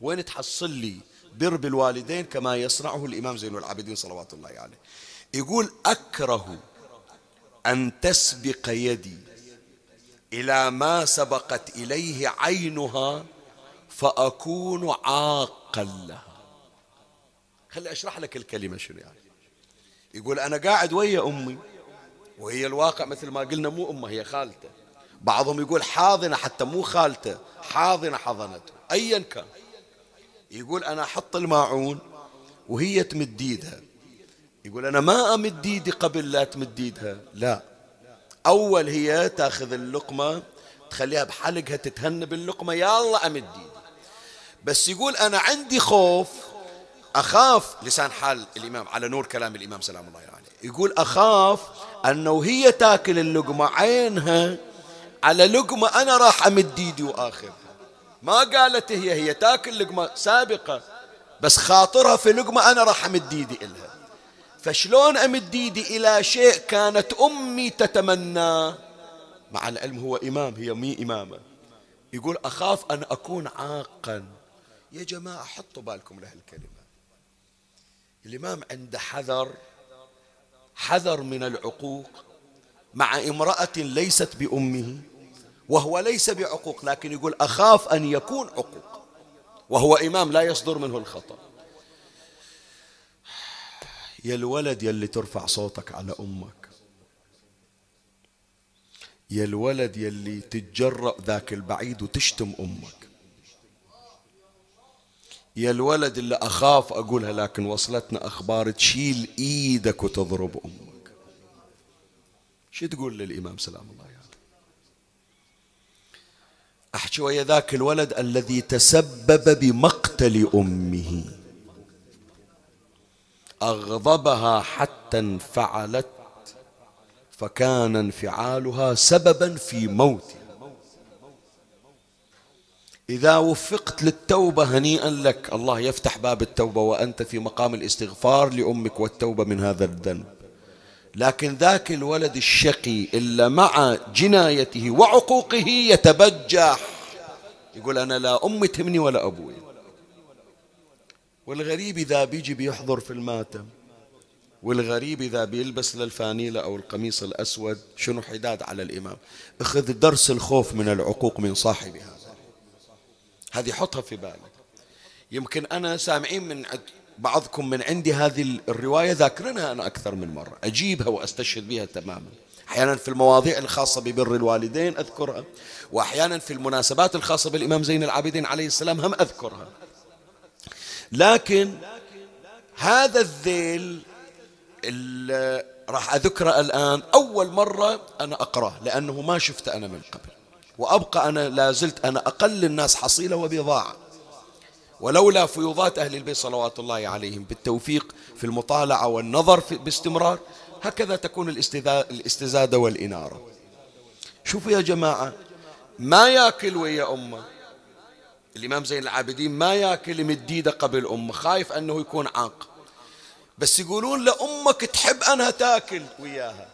وين تحصل لي بر بالوالدين كما يصنعه الإمام زين العابدين صلوات الله عليه. يعني. يقول أكره أن تسبق يدي إلى ما سبقت إليه عينها فأكون عاقا لها. خلي أشرح لك الكلمة شنو يعني. يقول أنا قاعد ويا أمي وهي الواقع مثل ما قلنا مو أمه هي خالته. بعضهم يقول حاضنة حتى مو خالته حاضنة حضنته أيا كان. يقول أنا أحط الماعون وهي تمد ايدها يقول أنا ما أمد ايدي قبل لا تمد ايدها لا. أول هي تأخذ اللقمة تخليها بحلقها تتهنى باللقمة يا الله أمد ايدي بس يقول أنا عندي خوف أخاف لسان حال الإمام على نور كلام الإمام سلام الله عليه. يعني. يقول أخاف أنه هي تاكل اللقمة عينها على لقمة أنا راح أمد ايدي وآخذها. ما قالت هي هي تاكل لقمة سابقة بس خاطرها في لقمة أنا راح أمد ايدي إلها. فشلون أمد ايدي إلى شيء كانت أمي تتمناه مع العلم هو إمام هي مي إمامة. يقول أخاف أن أكون عاقا. يا جماعة حطوا بالكم له الكلمة. الإمام عنده حذر حذر من العقوق مع امرأة ليست بأمه. وهو ليس بعقوق لكن يقول أخاف أن يكون عقوق. وهو إمام لا يصدر منه الخطأ. يا الولد يلي ترفع صوتك على أمك. يا الولد يلي تتجرأ ذاك البعيد وتشتم أمك. يا الولد اللي أخاف أقولها لكن وصلتنا أخبار تشيل إيدك وتضرب أمك. شو تقول للإمام سلام الله يعني أحكي ويا ذاك الولد الذي تسبب بمقتل أمه. أغضبها حتى انفعلت فكان انفعالها سببا في موتها. إذا وفقت للتوبة هنيئا لك الله يفتح باب التوبة وأنت في مقام الاستغفار لأمك والتوبة من هذا الذنب. لكن ذاك الولد الشقي إلا مع جنايته وعقوقه يتبجح. يقول أنا لا أمي تهمني ولا أبوي. والغريب إذا بيجي بيحضر في الماتم. والغريب إذا بيلبس للفانيلة أو القميص الأسود. شنو حداد على الإمام؟ أخذ درس الخوف من العقوق من صاحبها. هذه حطها في بالك. يمكن أنا سامعين من بعضكم من عندي هذه الرواية ذاكرنها أنا أكثر من مرة. أجيبها وأستشهد بها تماما. أحيانا في المواضيع الخاصة ببر الوالدين أذكرها وأحيانا في المناسبات الخاصة بالإمام زين العابدين عليه السلام هم أذكرها. لكن هذا الذيل راح أذكره الآن أول مرة أنا أقرأه لأنه ما شفته أنا من قبل. وأبقى أنا لا زلت أنا أقل الناس حصيلة وبضاعة. ولولا فيوضات أهل البيت صلوات الله عليهم بالتوفيق في المطالعة والنظر في باستمرار هكذا تكون الاستزادة والإنارة. شوفوا يا جماعة ما ياكل ويا أمة. الإمام زين العابدين ما ياكل مديدة قبل أمة خايف أنه يكون عاق. بس يقولون لأمك تحب أنها تاكل وياها.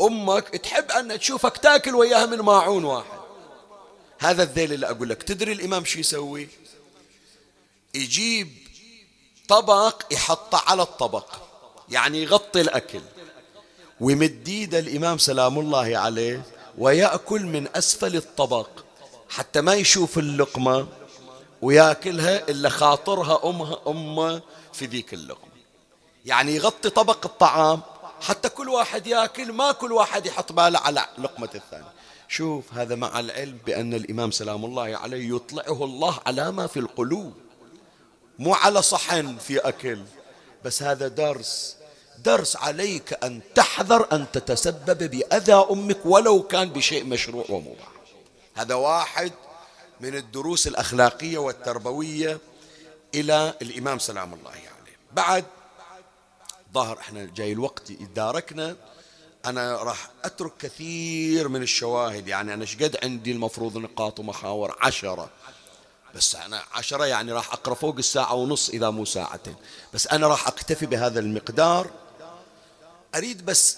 أمك تحب أن تشوفك تاكل وياها من ماعون واحد. هذا الذيل اللي أقول لك تدري الإمام شو يسوي؟ يجيب طبق يحطه على الطبق يعني يغطي الأكل. ويمد ايده الإمام سلام الله عليه ويأكل من أسفل الطبق حتى ما يشوف اللقمة ويأكلها إلا خاطرها أمها أمه في ذيك اللقمة. يعني يغطي طبق الطعام حتى كل واحد يأكل ما كل واحد يحط باله على لقمة الثاني. شوف هذا مع العلم بأن الإمام سلام الله عليه يطلعه الله على ما في القلوب. مو على صحن في أكل بس هذا درس. درس عليك أن تحذر أن تتسبب بأذى أمك ولو كان بشيء مشروع ومباح. هذا واحد من الدروس الأخلاقية والتربوية إلى الإمام سلام الله عليه. يعني. بعد ظاهر إحنا جاي الوقت يداركنا. أنا راح أترك كثير من الشواهد يعني أنا شقد عندي المفروض نقاط ومحاور عشرة. بس أنا عشرة يعني راح أقرأ فوق الساعة ونص إذا مو ساعتين. بس أنا راح أكتفي بهذا المقدار. أريد بس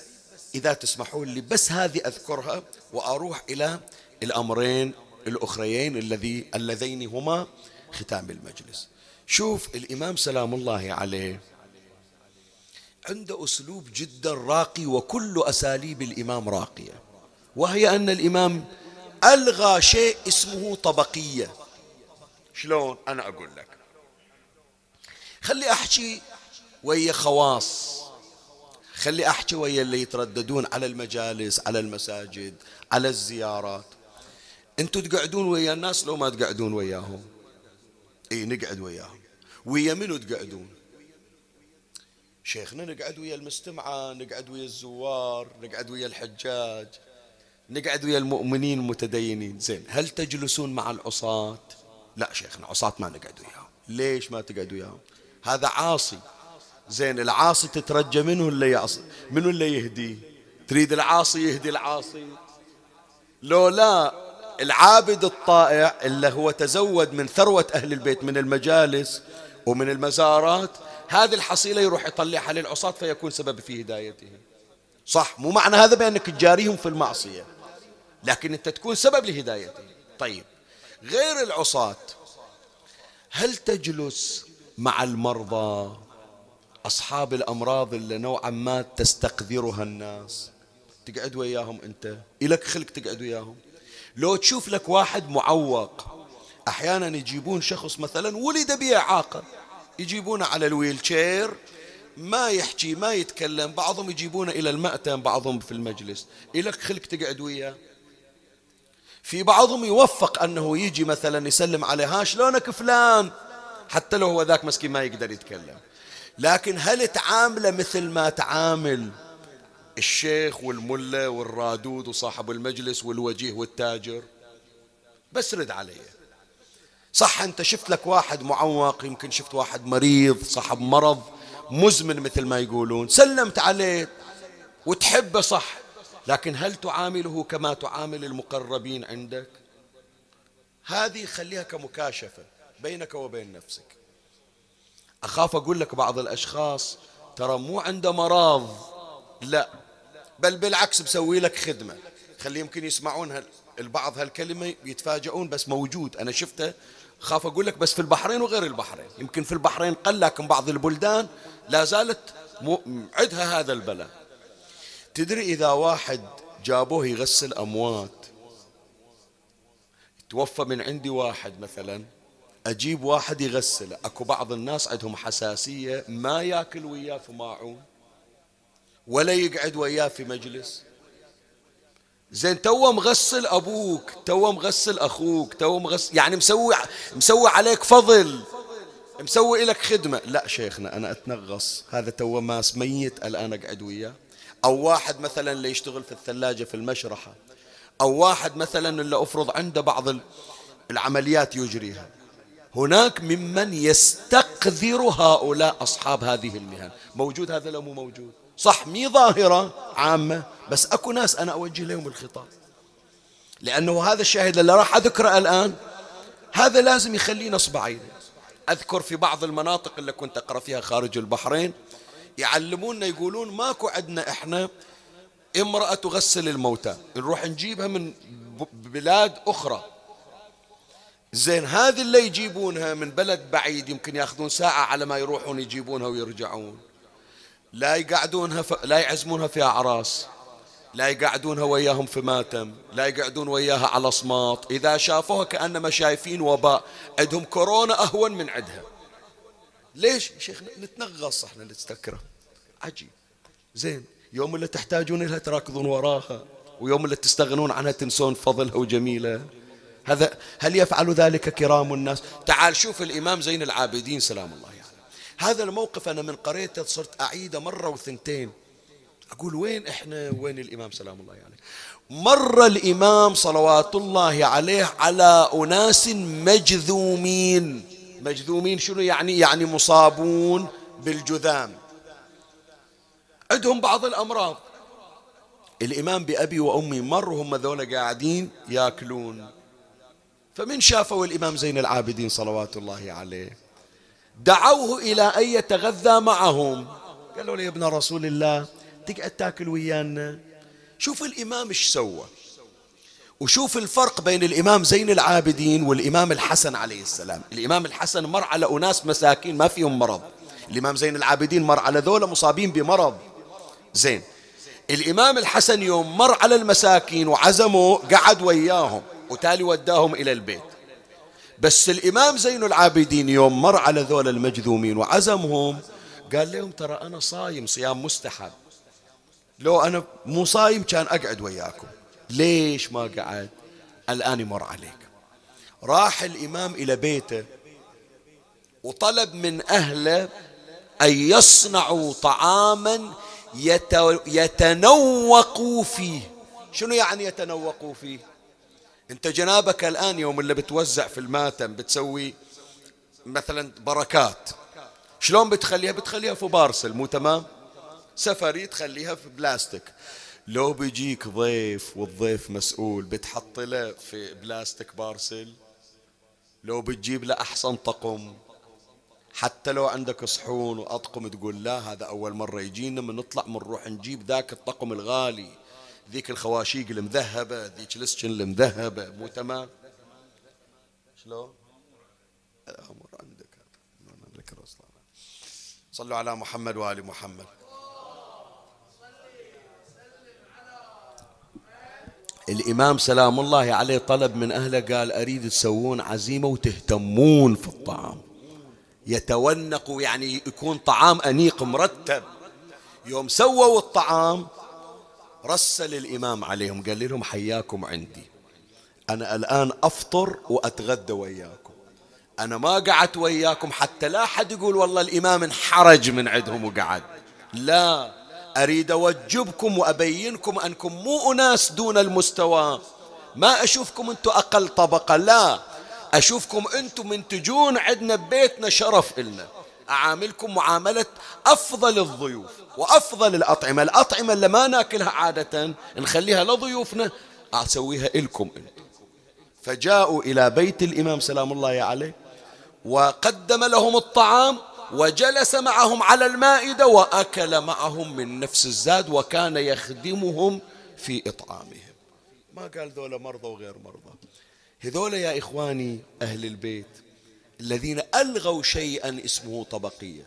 إذا تسمحون لي بس هذه أذكرها وأروح إلى الأمرين الأخريين الذي اللذين هما ختام المجلس. شوف الإمام سلام الله عليه عنده أسلوب جدا راقي وكل أساليب الإمام راقية. وهي أن الإمام ألغى شيء اسمه طبقية. شلون أنا أقول لك؟ خلي أحكي ويا خواص. خلي أحكي ويا اللي يترددون على المجالس على المساجد على الزيارات. أنتوا تقعدون ويا الناس لو ما تقعدون وياهم؟ إي نقعد وياهم. ويا منو تقعدون؟ شيخنا نقعد ويا المستمعة نقعد ويا الزوار نقعد ويا الحجاج نقعد ويا المؤمنين المتدينين. زين هل تجلسون مع العصاة؟ لا شيخنا عصاة ما نقعد وياهم. ليش ما تقعد وياهم؟ هذا عاصي. زين العاصي تترجى منه اللي يعصي منو اللي يهديه تريد العاصي يهدي العاصي. لو لا العابد الطائع اللي هو تزود من ثروة أهل البيت من المجالس ومن المزارات هذه الحصيلة يروح يطلعها للعصاة فيكون سبب في هدايته. صح مو معنى هذا بأنك تجاريهم في المعصية لكن أنت تكون سبب لهدايته. طيب. غير العصاة. هل تجلس مع المرضى؟ أصحاب الأمراض اللي نوعا ما تستقذرها الناس. تقعد وياهم أنت. إلك خلق تقعد وياهم. لو تشوف لك واحد معوق أحيانا يجيبون شخص مثلا ولد بإعاقة يجيبونه على الويل شير ما يحكي ما يتكلم. بعضهم يجيبونه إلى المأتم بعضهم في المجلس. إلك خلق تقعد وياه. في بعضهم يوفق أنه يجي مثلا يسلم عليه ها شلونك فلان حتى لو هو ذاك مسكين ما يقدر يتكلم. لكن هل تعامله مثل ما تعامل الشيخ والملة والرادود وصاحب المجلس والوجيه والتاجر؟ بس رد علي. صح أنت شفت لك واحد معوق يمكن شفت واحد مريض صاحب مرض مزمن مثل ما يقولون. سلمت عليه وتحبه صح. لكن هل تعامله كما تعامل المقربين عندك؟ هذه خليها كمكاشفة بينك وبين نفسك. أخاف أقول لك بعض الأشخاص ترى مو عنده مرض لا بل بالعكس بسوي لك خدمة. خلي يمكن يسمعون البعض هالكلمة يتفاجئون بس موجود. أنا شفته خاف أقول لك بس في البحرين وغير البحرين. يمكن في البحرين قل لكن بعض البلدان لا زالت عدها هذا البلاء. تدري إذا واحد جابوه يغسل أموات توفى من عندي واحد مثلا أجيب واحد يغسله أكو بعض الناس عندهم حساسية ما ياكل وياه في ماعون ولا يقعد وياه في مجلس. زين تو مغسل أبوك تو مغسل أخوك تو مغسل يعني مسوي مسوي عليك فضل مسوي لك خدمة. لا شيخنا أنا أتنغص. هذا تو ماس ميت الآن أقعد وياه. أو واحد مثلا اللي يشتغل في الثلاجة في المشرحة أو واحد مثلا اللي أفرض عنده بعض العمليات يجريها. هناك ممن يستقذر هؤلاء أصحاب هذه المهن. موجود هذا لو مو موجود؟ صح مي ظاهرة عامة بس أكو ناس أنا أوجه لهم الخطاب. لأنه هذا الشاهد اللي راح أذكره الآن هذا لازم يخلينا نصب عينه أذكر في بعض المناطق اللي كنت أقرأ فيها خارج البحرين يعلمونا يقولون ماكو عندنا إحنا امرأة تغسل الموتى. نروح نجيبها من بلاد أخرى. زين هذه اللي يجيبونها من بلد بعيد يمكن ياخذون ساعة على ما يروحون يجيبونها ويرجعون. لا يقعدونها ف... لا يعزمونها في أعراس لا يقعدونها وياهم في ماتم. لا يقعدون وياها على صماط إذا شافوها كأنما شايفين وباء. عندهم كورونا أهون من عندها. ليش شيخ نتنغص إحنا نتذكره عجيب. زين يوم اللي تحتاجون لها تراكضون وراها ويوم اللي تستغنون عنها تنسون فضلها وجميلة هذا هل يفعل ذلك كرام الناس؟ تعال شوف الإمام زين العابدين سلام الله يعني. هذا الموقف أنا من قريته صرت أعيده مرة وثنتين. أقول وين إحنا؟ وين الإمام؟ سلام الله عليه. يعني. مر الإمام صلوات الله عليه على أناس مجذومين. مجذومين شنو يعني؟ يعني مصابون بالجذام. عندهم بعض الأمراض. الإمام بأبي وأمي مر وهم ذولا قاعدين ياكلون. فمن شافوا الإمام زين العابدين صلوات الله عليه. دعوه إلى أن يتغذى معهم. قالوا له يا ابن رسول الله تقعد تاكل ويانا. شوف الإمام إيش سوى. وشوف الفرق بين الإمام زين العابدين والإمام الحسن عليه السلام. الإمام الحسن مر على أناس مساكين ما فيهم مرض. الإمام زين العابدين مر على ذولا مصابين بمرض. زين. الإمام الحسن يوم مر على المساكين وعزموا قعد وياهم وتالي وداهم إلى البيت. بس الإمام زين العابدين يوم مر على ذول المجذومين وعزمهم قال لهم ترى أنا صايم صيام مستحب. لو أنا مو صايم كان أقعد وياكم. ليش ما قعد؟ الآن يمر عليك. راح الإمام إلى بيته وطلب من أهله أن يصنعوا طعاما يتنوقوا فيه. شنو يعني يتنوقوا فيه؟ أنت جنابك الآن يوم اللي بتوزع في الماتم بتسوي مثلا بركات. شلون بتخليها؟ بتخليها في بارسل مو تمام؟ سفري تخليها في بلاستيك. لو بيجيك ضيف والضيف مسؤول بتحط له في بلاستيك بارسل لو بتجيب له أحسن طقم حتى لو عندك صحون وأطقم تقول لا هذا أول مرة يجينا من نطلع من نروح نجيب ذاك الطقم الغالي. ذيك الخواشيق المذهبة ذيك السكن المذهبة مو تمام؟ شلون؟ الأمر عندك. صلوا على محمد وآل محمد. الإمام سلام الله عليه طلب من أهله قال أريد تسوون عزيمة وتهتمون في الطعام. يتونقوا يعني يكون طعام أنيق مرتب. يوم سووا الطعام رسل الإمام عليهم قال لهم حياكم عندي. أنا الآن أفطر وأتغدى وياكم. أنا ما قعدت وياكم حتى لا أحد يقول والله الإمام انحرج من عندهم وقعد. لا. أريد أوجبكم وأبينكم أنكم مو أناس دون المستوى. ما أشوفكم أنتم أقل طبقة لا. أشوفكم أنتم منتجون عندنا ببيتنا شرف إلنا. أعاملكم معاملة أفضل الضيوف وأفضل الأطعمة. الأطعمة اللي ما ناكلها عادة نخليها لضيوفنا أسويها إلكم أنتم. فجاءوا إلى بيت الإمام سلام الله عليه وقدم لهم الطعام وجلس معهم على المائدة وأكل معهم من نفس الزاد وكان يخدمهم في إطعامهم. ما قال ذولا مرضى وغير مرضى. هذول يا إخواني أهل البيت الذين ألغوا شيئا اسمه طبقية.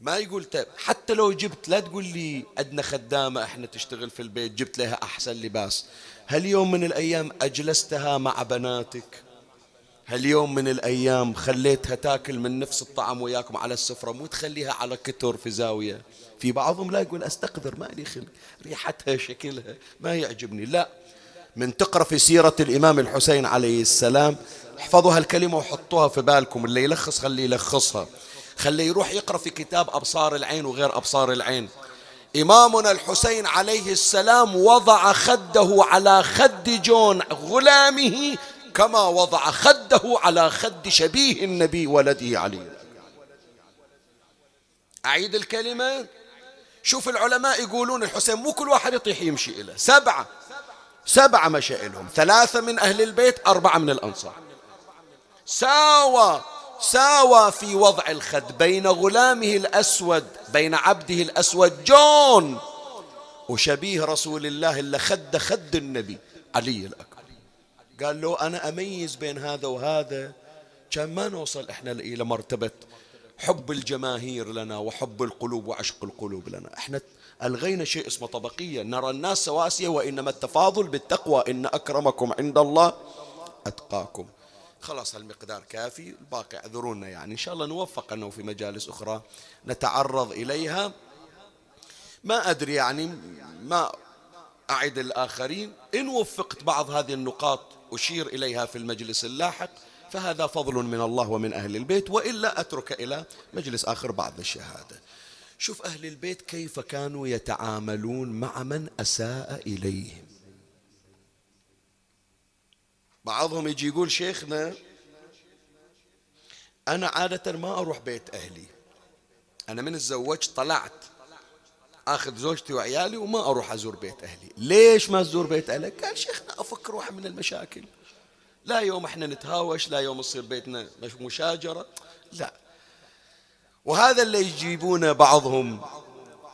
ما يقول طيب حتى لو جبت لا تقول لي أدنى خدامة إحنا تشتغل في البيت جبت لها أحسن لباس. هل يوم من الأيام أجلستها مع بناتك؟ هل يوم من الأيام خليتها تاكل من نفس الطعام وياكم على السفرة مو تخليها على كتر في زاوية. في بعضهم لا يقول أستقذر ما لي خلق ريحتها شكلها ما يعجبني. لا من تقرأ في سيرة الإمام الحسين عليه السلام احفظوا هالكلمة وحطوها في بالكم اللي يلخص خليه يلخصها. خليه يروح يقرأ في كتاب أبصار العين وغير أبصار العين. إمامنا الحسين عليه السلام وضع خده على خد جون غلامه كما وضع خده على خد شبيه النبي ولده عليه أعيد الكلمة؟ شوف العلماء يقولون الحسين مو كل واحد يطيح يمشي إليه سبعة. سبعة مشى إلهم ثلاثة من أهل البيت أربعة من الأنصار. ساوى ساوى في وضع الخد بين غلامه الأسود بين عبده الأسود جون. وشبيه رسول الله اللي خد خد النبي علي الأكبر. قال له أنا أميز بين هذا وهذا. كان ما نوصل إحنا إلى مرتبة حب الجماهير لنا وحب القلوب وعشق القلوب لنا. إحنا ألغينا شيء اسمه طبقية. نرى الناس سواسية وإنما التفاضل بالتقوى. إن أكرمكم عند الله أتقاكم. خلاص هالمقدار كافي. الباقي اعذرونا يعني. إن شاء الله نوفق أنه في مجالس أخرى نتعرض إليها. ما أدري يعني ما أعد الآخرين. إن وفقت بعض هذه النقاط أشير إليها في المجلس اللاحق فهذا فضل من الله ومن أهل البيت وإلا أترك إلى مجلس آخر بعد الشهادة. شوف أهل البيت كيف كانوا يتعاملون مع من أساء إليهم. بعضهم يجي يقول شيخنا أنا عادة ما أروح بيت أهلي. أنا من تزوجت طلعت. آخذ زوجتي وعيالي وما أروح أزور بيت أهلي. ليش ما تزور بيت أهلك؟ قال شيخنا افك روحي من المشاكل. لا يوم إحنا نتهاوش لا يوم يصير بيتنا مشاجرة. لا. وهذا اللي يجيبونه بعضهم.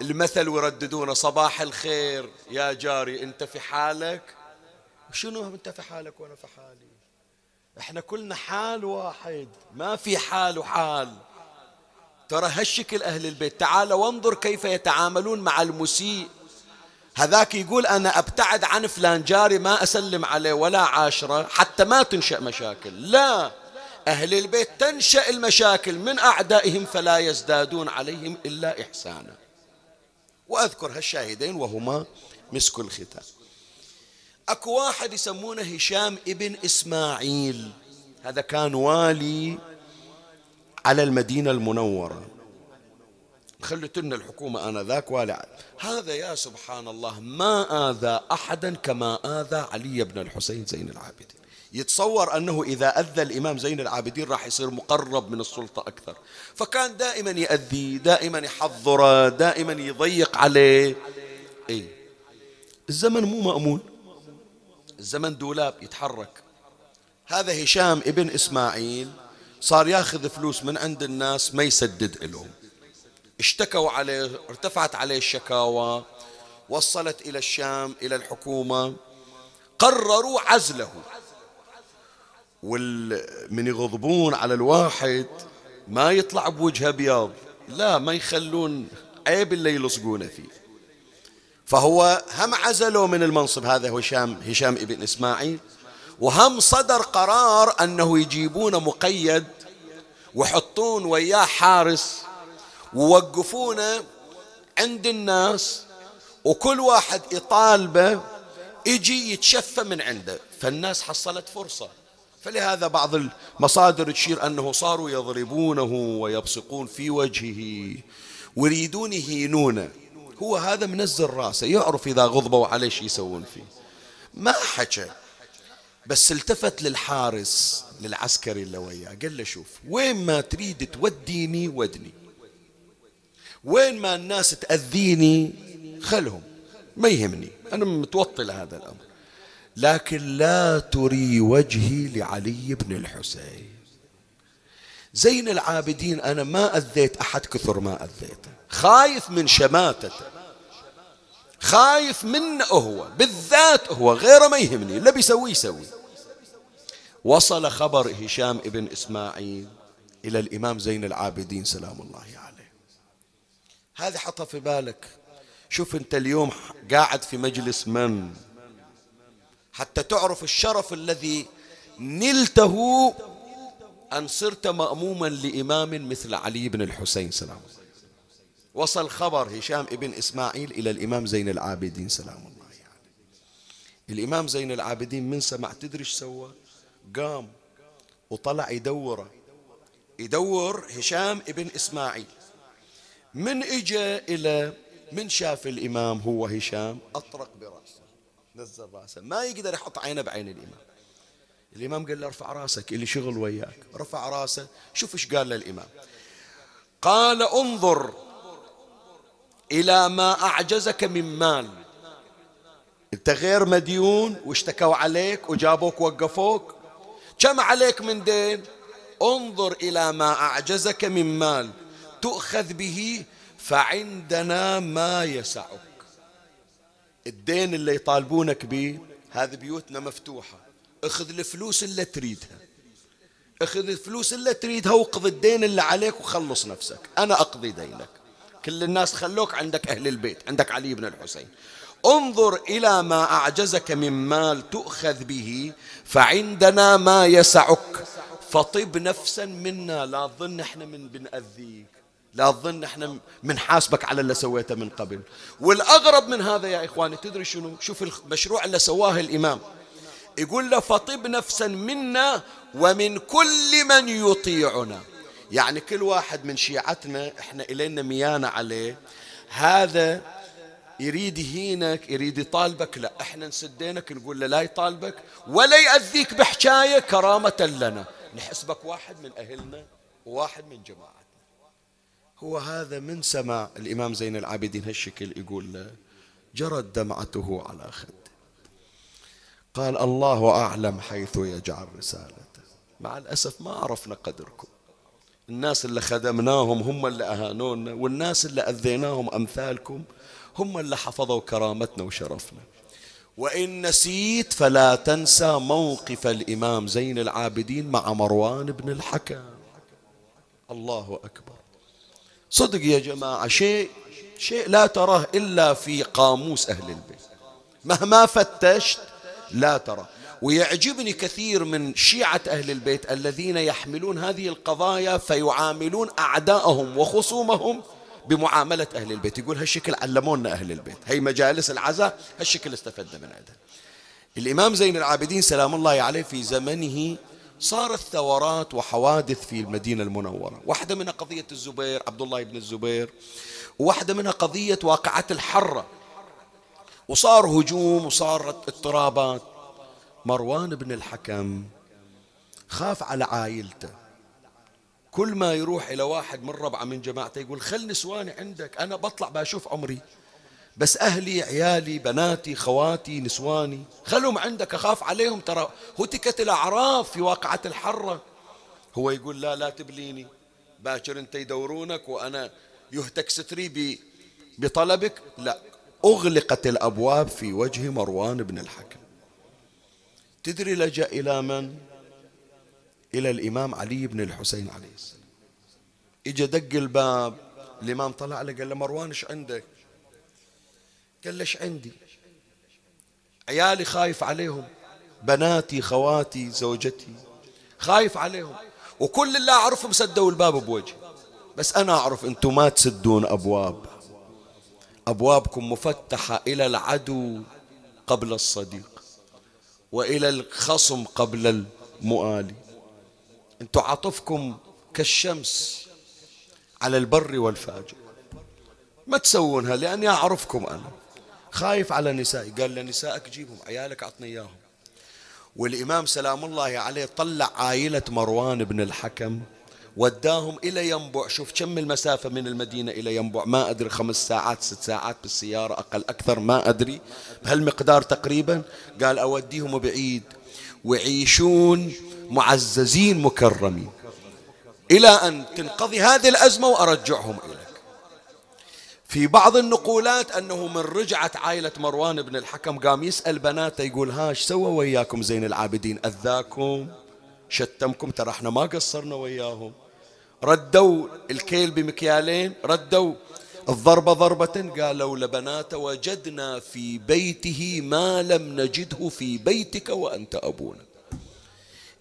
المثل ويرددونه صباح الخير يا جاري أنت في حالك؟ شنو أنت في حالك وأنا في حالي؟ إحنا كلنا حال واحد ما في حال وحال. ترى هالشكل أهل البيت. تعال وانظر كيف يتعاملون مع المسيء. هذاك يقول أنا أبتعد عن فلان جاري ما أسلم عليه ولا عاشرة حتى ما تنشأ مشاكل. لا أهل البيت تنشأ المشاكل من أعدائهم فلا يزدادون عليهم إلا إحسانا. وأذكر هالشاهدين وهما مسك الختام أكو واحد يسمونه هشام ابن إسماعيل. هذا كان والي على المدينة المنورة. خلت لنا الحكومة آنذاك والع هذا يا سبحان الله ما آذى أحدا كما آذى علي بن الحسين زين العابدين. يتصور أنه إذا أذى الإمام زين العابدين راح يصير مقرب من السلطة أكثر. فكان دائما يأذيه دائما يحضره دائما يضيق عليه. إيه. الزمن مو مأمون. الزمن دولاب يتحرك. هذا هشام ابن إسماعيل. صار ياخذ فلوس من عند الناس ما يسدد لهم اشتكوا عليه ارتفعت عليه الشكاوى وصلت إلى الشام إلى الحكومة قرروا عزله. ومن يغضبون على الواحد ما يطلع بوجهه بياض لا ما يخلون عيب اللي يلصقونه فيه. فهو هم عزلوا من المنصب هذا هشام هشام ابن إسماعيل. وهم صدر قرار أنه يجيبون مقيد ويحطون وياه حارس ووقفونه عند الناس وكل واحد يطالبه يجي يتشفى من عنده. فالناس حصلت فرصة. فلهذا بعض المصادر تشير أنه صاروا يضربونه ويبصقون في وجهه ويريدون يهينونه. هو هذا منزل راسه يعرف إذا غضبوا عليه شو يسوون فيه. ما حكى. بس التفت للحارس للعسكري اللي وياه قال له شوف وين ما تريد توديني ودني. وين ما الناس تأذيني خلهم ما يهمني أنا متوطي لهذا الأمر. لكن لا تري وجهي لعلي بن الحسين. زين العابدين أنا ما أذيت أحد كثر ما أذيته. خايف من شماتته. خايف منه هو بالذات هو غيره ما يهمني اللي بيسويه يسوي وصل خبر هشام ابن إسماعيل إلى الإمام زين العابدين سلام الله عليه. هذه حطها في بالك. شوف أنت اليوم قاعد في مجلس من؟ حتى تعرف الشرف الذي نلته أن صرت مأموما لإمام مثل علي بن الحسين سلام وصل خبر هشام ابن إسماعيل إلى الإمام زين العابدين سلام الله يعني. الإمام زين العابدين من سمع تدري إيش سوى؟ قام وطلع يدوره. يدور هشام ابن إسماعيل. من اجى إلى من شاف الإمام هو هشام؟ أطرق برأسه. نزل رأسه. ما يقدر يحط عينه بعين الإمام. الإمام قال له ارفع رأسك اللي شغل وياك. رفع رأسه. شوف إيش قال للإمام. قال انظر إلى ما أعجزك من مال. أنت غير مديون واشتكوا عليك وجابوك وقفوك كم عليك من دين؟ انظر إلى ما أعجزك من مال. تؤخذ به فعندنا ما يسعك. الدين اللي يطالبونك به هذه بيوتنا مفتوحة. اخذ الفلوس اللي تريدها. اخذ الفلوس اللي تريدها واقض الدين اللي عليك وخلص نفسك. أنا أقضي دينك. كل الناس خلوك عندك أهل البيت عندك علي بن الحسين. انظر إلى ما أعجزك من مال تؤخذ به فعندنا ما يسعك. فطب نفسا منا لا تظن إحنا من بنأذيك لا تظن إحنا منحاسبك على اللي سويته من قبل. والأغرب من هذا يا إخواني تدري شنو؟ شوف المشروع اللي سواه الإمام. يقول له فطب نفسا منا ومن كل من يطيعنا. يعني كل واحد من شيعتنا إحنا إلينا ميانة عليه. هذا يريد يهينك يريد يطالبك. لا إحنا نسدينك نقول له لا يطالبك ولا يأذيك بحكاية كرامة لنا. نحسبك واحد من أهلنا وواحد من جماعة هو هذا من سمع الإمام زين العابدين هالشكل يقول له جرت دمعته على خده قال الله أعلم حيث يجعل رسالته. مع الأسف ما عرفنا قدركم. الناس اللي خدمناهم هم اللي أهانونا والناس اللي أذيناهم أمثالكم هم اللي حفظوا كرامتنا وشرفنا. وإن نسيت فلا تنسى موقف الإمام زين العابدين مع مروان بن الحكم. الله أكبر. صدق يا جماعة شيء شيء لا تراه إلا في قاموس أهل البيت. مهما فتشت لا ترى ويعجبني كثير من شيعة أهل البيت الذين يحملون هذه القضايا فيعاملون أعداءهم وخصومهم بمعاملة أهل البيت. يقول هالشكل علمونا أهل البيت. هي مجالس العزاء هالشكل استفدنا من عندها. الإمام زين العابدين سلام الله عليه في زمنه صارت ثورات وحوادث في المدينة المنورة. واحدة منها قضية الزبير عبد الله بن الزبير. وواحدة منها قضية واقعة الحرة. وصار هجوم وصارت اضطرابات. مروان بن الحكم خاف على عائلته. كل ما يروح إلى واحد من ربعة من جماعته يقول خل نسواني عندك أنا بطلع بشوف عمري. بس أهلي عيالي بناتي خواتي نسواني خلهم عندك أخاف عليهم ترى. هتكت الأعراف في واقعة الحرة. هو يقول لا لا تبليني. باكر أنت يدورونك وأنا يهتك ستري بطلبك. لا أغلقت الأبواب في وجه مروان بن الحكم. تدري لجأ إلى من؟ إلى الإمام علي بن الحسين عليه السلام. إجا دق الباب الإمام طلع له قال له مروان إيش عندك؟ قال له إيش عندي؟ عيالي خايف عليهم بناتي خواتي زوجتي خايف عليهم. وكل اللي أعرفهم سدوا الباب بوجهي. بس أنا أعرف أنتم ما تسدون أبواب. أبوابكم مفتحة إلى العدو قبل الصديق وإلى الخصم قبل المؤالي. أنتم عاطفكم كالشمس على البر والفاجر. ما تسوونها لأني أعرفكم أنا. خايف على نسائي. قال لنسائك جيبهم عيالك أعطني إياهم. والإمام سلام الله عليه طلع عائلة مروان بن الحكم وداهم إلى ينبع شوف كم المسافة من المدينة إلى ينبع ما أدري خمس ساعات ست ساعات بالسيارة أقل أكثر ما أدري. بهالمقدار تقريبا قال أوديهم بعيد. ويعيشون معززين مكرمين. إلى أن تنقضي هذه الأزمة وأرجعهم إليك. في بعض النقولات أنه من رجعت عائلة مروان بن الحكم قام يسأل بناته يقول هاش سوى وياكم زين العابدين؟ أذاكم؟ شتمكم؟ ترى إحنا ما قصرنا وياهم. ردوا الكيل بمكيالين ردوا الضربة ضربة قالوا لبنات وجدنا في بيته ما لم نجده في بيتك وأنت أبونا.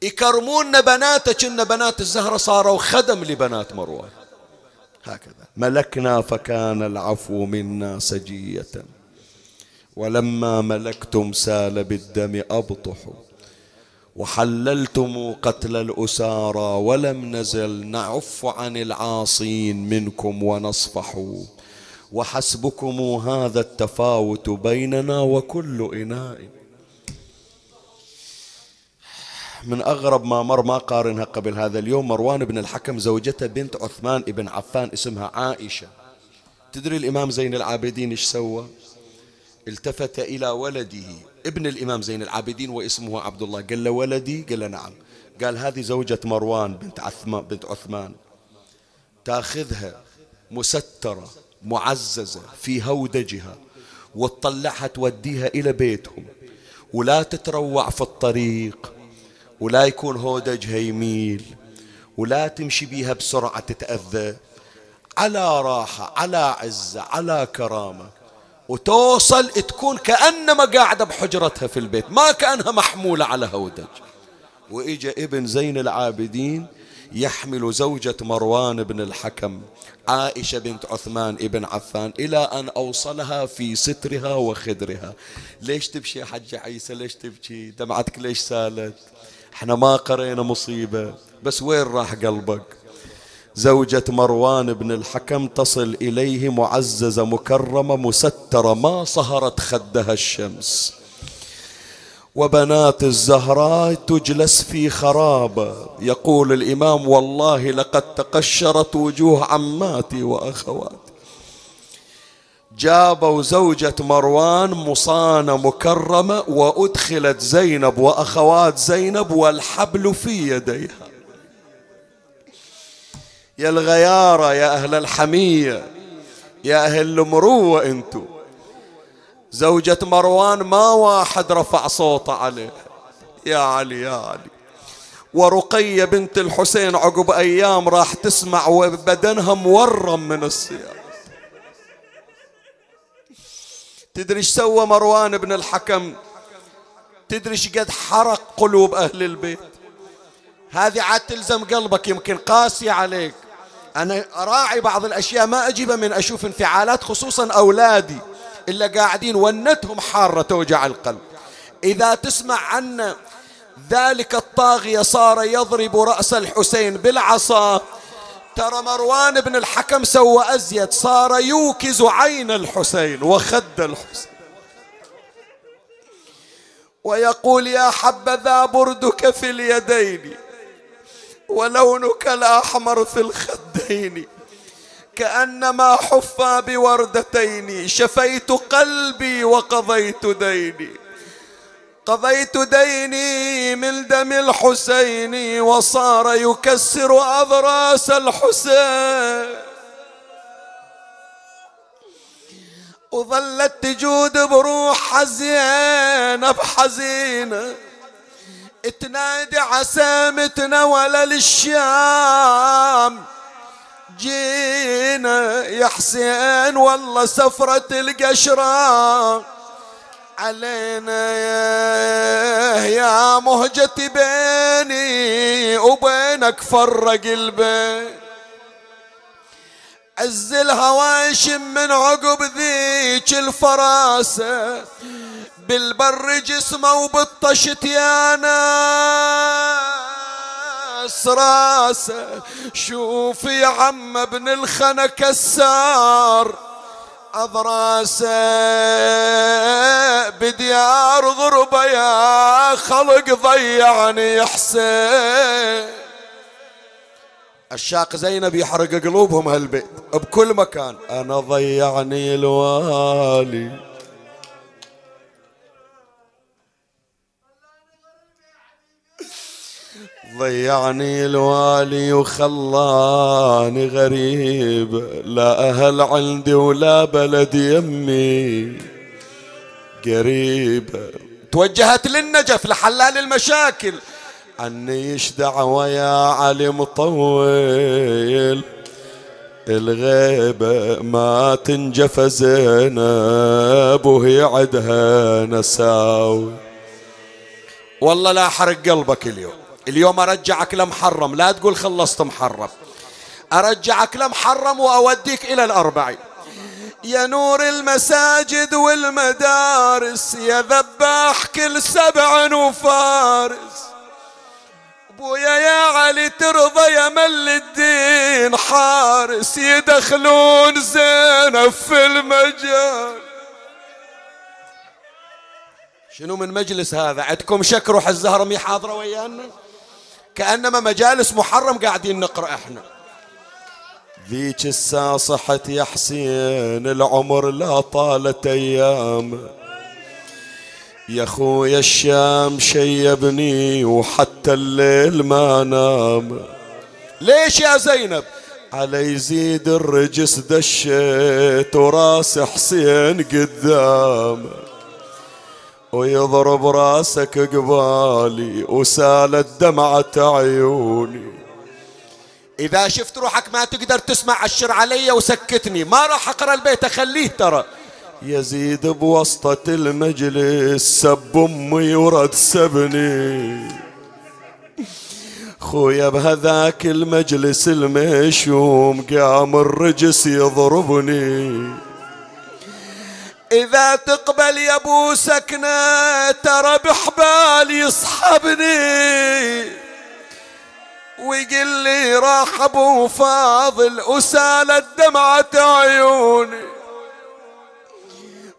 يكرمون بناتك إن بنات الزهرة صاروا خدم لبنات مروان هكذا. ملكنا فكان العفو منا سجية. ولما ملكتم سال بالدم أبطح. وحللتم قتل الأسارى ولم نزل نعف عن العاصين منكم ونصفح وحسبكم هذا التفاوت بيننا وكل إناء. من أغرب ما مر ما قارنها قبل هذا اليوم مروان بن الحكم زوجته بنت عثمان بن عفان اسمها عائشة. تدري الإمام زين العابدين إيش سوى؟ التفت إلى ولده. ابن الإمام زين العابدين واسمه عبد الله قال له ولدي؟ قال له نعم. قال هذه زوجة مروان بنت عثمان بنت عثمان. تاخذها مسترة معززة في هودجها وتطلعها توديها إلى بيتهم. ولا تتروع في الطريق. ولا يكون هودجها يميل ولا تمشي بيها بسرعة تتأذى. على راحة على عزة على كرامة. وتوصل تكون كأنما قاعدة بحجرتها في البيت ما كأنها محمولة على هودج. وإجا ابن زين العابدين يحمل زوجة مروان بن الحكم عائشة بنت عثمان ابن عفان إلى أن أوصلها في سترها وخدرها. ليش تبكي يا حج عيسى؟ ليش تبكي دمعتك ليش سالت؟ إحنا ما قرينا مصيبة. بس وين راح قلبك؟ زوجة مروان بن الحكم تصل إليه معززة مكرمة مسترة ما صهرت خدها الشمس. وبنات الزهراء تجلس في خرابة. يقول الإمام والله لقد تقشرت وجوه عماتي وأخواتي. جابوا زوجة مروان مصانة مكرمة وأدخلت زينب وأخوات زينب والحبل في يديها. يا الغيارة يا أهل الحمية يا أهل المروة أنتو. زوجة مروان ما واحد رفع صوته عليه يا علي يا علي. ورقية بنت الحسين عقب أيام راح تسمع وبدنها مورم من الصيام. تدري إيش سوى مروان بن الحكم؟ تدري إيش قد حرق قلوب أهل البيت؟ هذه عاد تلزم قلبك يمكن قاسية عليك. أنا أراعي بعض الأشياء ما أجيبها من أشوف انفعالات خصوصا أولادي إلا قاعدين ونتهم حارة توجع القلب. إذا تسمع عنا ذلك الطاغية صار يضرب رأس الحسين بالعصا ترى مروان بن الحكم سوى أزيد صار يوكز عين الحسين وخد الحسين. ويقول يا حبذا بردك في اليدين ولونك الأحمر في الخدين كأنما حفى بوردتين شفيت قلبي وقضيت ديني. قضيت ديني من دم الحسين وصار يكسر أضراس الحسين. وظلت تجود بروح حزينة. بحزينة تنادي عسامتنا ولا للشام. جينا يا حسين والله سفرة القشرة علينا يا, يا مهجتي بيني وبينك فرق البين عز الهواشم من عقب ذيك الفراسة بالبر جسمه وبالطشت يا ناس راسه شوف يا عم ابن الخنا كسار أضراسه. بديار غربة يا خلق ضيعني حسين. الشاق زينب يحرق قلوبهم هالبيت بكل مكان. أنا ضيعني الوالي ضيعني الوالي وخلاني غريب. لا أهل عندي ولا بلد يمي. قريب. توجهت للنجف لحلال المشاكل. عني إيش دعوة يا علي مطول؟ الغيبة ما تنجف زينب وهي عدها نساوي. والله لا حرق قلبك اليوم. اليوم أرجعك لمحرم. لا تقول خلصت محرم. أرجعك لمحرم وأوديك إلى الأربعين. يا نور المساجد والمدارس يا ذباح كل سبع وفارس. أبويا يا علي ترضى يا مل الدين حارس يدخلون زينب في المجال. شنو من مجلس هذا؟ عندكم شك روح الزهرمي حاضرة ويانا؟ كأنما مجالس محرم قاعدين نقرأ إحنا. ذيك الساعة صحت يا حسين العمر لا طالت أيام. يا خويا الشام شيبني وحتى الليل ما نام. ليش يا زينب؟ على يزيد الرجس دشيت وراس حسين قدام. ويضرب راسك قبالي وسالت دمعة عيوني. إذا شفت روحك ما تقدر تسمع عشر علي وسكتني. ما راح أقرأ البيت أخليه ترى. يزيد بوسطة المجلس سب أمي ورد سبني. خويا بهذاك المجلس المشوم قام الرجس يضربني. إذا تقبل يا أبو سكنة ترى بحبال يصحبني. ويقول لي راح أبو فاضل وسالت دمعة عيوني.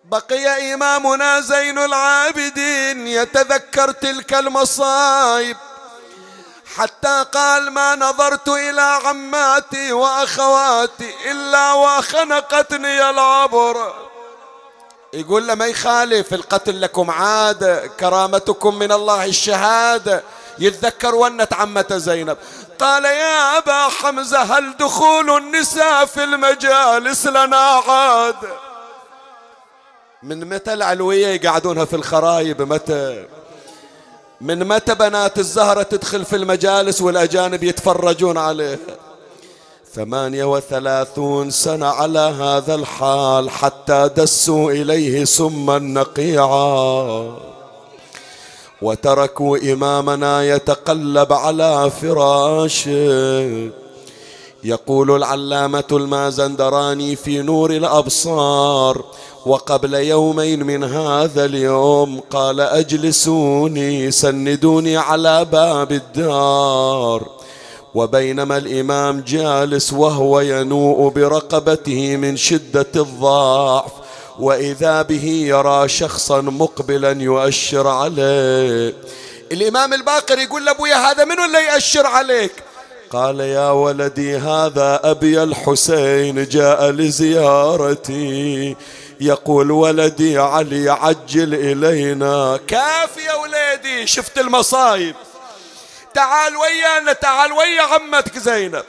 بقي إمامنا زين العابدين يتذكر تلك المصايب. حتى قال ما نظرت إلى عماتي وأخواتي إلا وخنقتني العبره يقول له ما يخالف القتل لكم عادة كرامتكم من الله الشهادة. يتذكر ونة عمة زينب. قال يا أبا حمزة هل دخول النساء في المجالس لنا عاد؟ من متى العلوية يقعدونها في الخرايب متى؟ من متى بنات الزهرة تدخل في المجالس والأجانب يتفرجون عليها؟ ثمانية وثلاثون سنة على هذا الحال حتى دسوا إليه سما نقيعا. وتركوا إمامنا يتقلب على فراشه. يقول العلامة المازندراني في نور الأبصار وقبل يومين من هذا اليوم قال أجلسوني سندوني على باب الدار. وبينما الإمام جالس وهو ينوء برقبته من شدة الضعف وإذا به يرى شخصا مقبلا يؤشر عليه. الإمام الباقر يقول لأبويا هذا من اللي يأشر عليك؟ قال يا ولدي هذا أبي الحسين جاء لزيارتي. يقول ولدي علي عجل إلينا. كاف يا ولدي شفت المصايب. تعال ويانا تعال ويا عمتك زينب.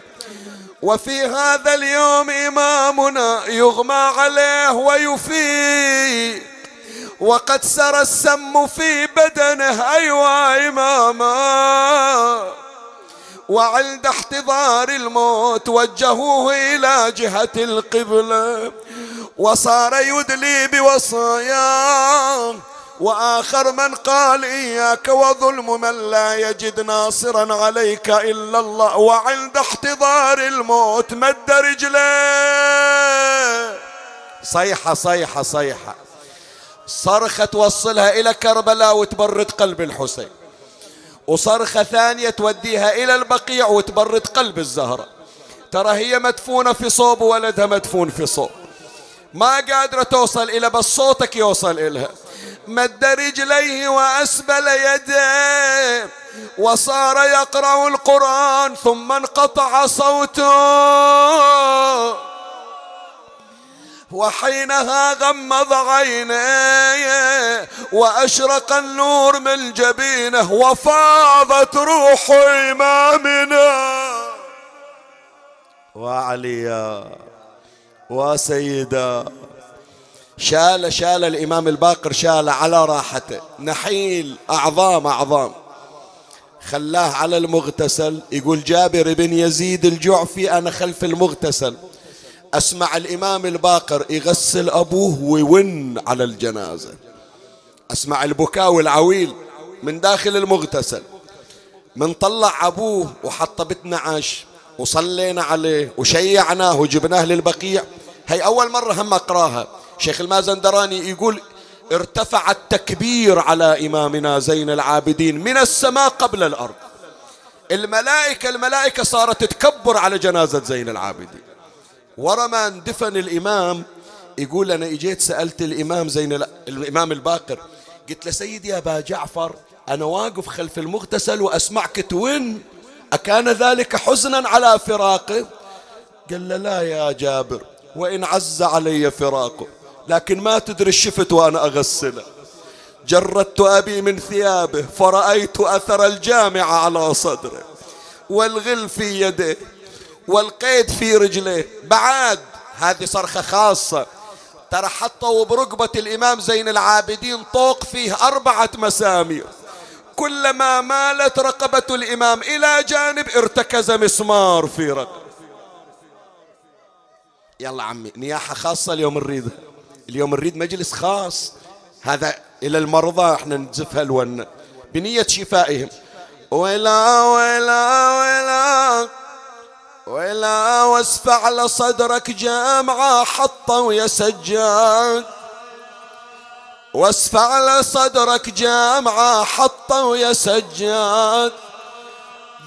وفي هذا اليوم إمامنا يغمى عليه ويفيق. وقد سرى السم في بدنه أيوا إماما. وعند احتضار الموت وجهوه إلى جهة القبلة وصار يدلي بوصاياه وآخر من قال إياك وظلم من لا يجد ناصرا عليك إلا الله وعند احتضار الموت مد رجليه. صيحة صيحة صيحة. صرخة توصلها إلى كربلاء وتبرد قلب الحسين. وصرخة ثانية توديها إلى البقيع وتبرد قلب الزهرة. ترى هي مدفونة في صوب ولدها مدفون في صوب. ما قادرة توصل إلى بس صوتك يوصل إلها مد رجليه وأسبل يديه وصار يقرأ القرآن ثم انقطع صوته. وحينها غمض عينيه وأشرق النور من جبينه وفاضت روح إمامنا. وعليا وسيدا شال شال الإمام الباقر شال على راحته. نحيل أعظام أعظام. خلاه على المغتسل. يقول جابر بن يزيد الجعفي أنا خلف المغتسل. أسمع الإمام الباقر يغسل أبوه ويون على الجنازة. أسمع البكاء والعويل من داخل المغتسل. من طلع أبوه وحط بتنا عش وصلينا عليه وشيعناه وجبناه للبقيع. هي أول مرة هم أقراها. شيخ المازندراني يقول ارتفع التكبير على إمامنا زين العابدين من السماء قبل الأرض. الملائكة الملائكة صارت تكبر على جنازة زين العابدين. ورا ما اندفن الإمام يقول أنا إجيت سألت الإمام زين الإمام الباقر قلت له سيدي أبا جعفر أنا واقف خلف المغتسل وأسمعك توين أكان ذلك حزنا على فراقه؟ قال له لا يا جابر وإن عز علي فراقه. لكن ما تدري شفت وأنا أغسله جردت أبي من ثيابه فرأيت أثر الجامعة على صدره. والغل في يده والقيد في رجليه بعد هذه صرخة خاصة. ترى حطوا بركبة الإمام زين العابدين طوق فيه أربعة مسامير. كلما مالت رقبة الإمام إلى جانب ارتكز مسمار في رقبة. يلا عمي نياحة خاصة اليوم نريدها. اليوم نريد مجلس خاص. هذا إلى المرضى إحنا نزفها الون بنية شفائهم. ولا ولا ولا ولا واسفع على صدرك جامعة حطوا يا سجاد. واسفع على صدرك جامعة حطوا يا سجاد.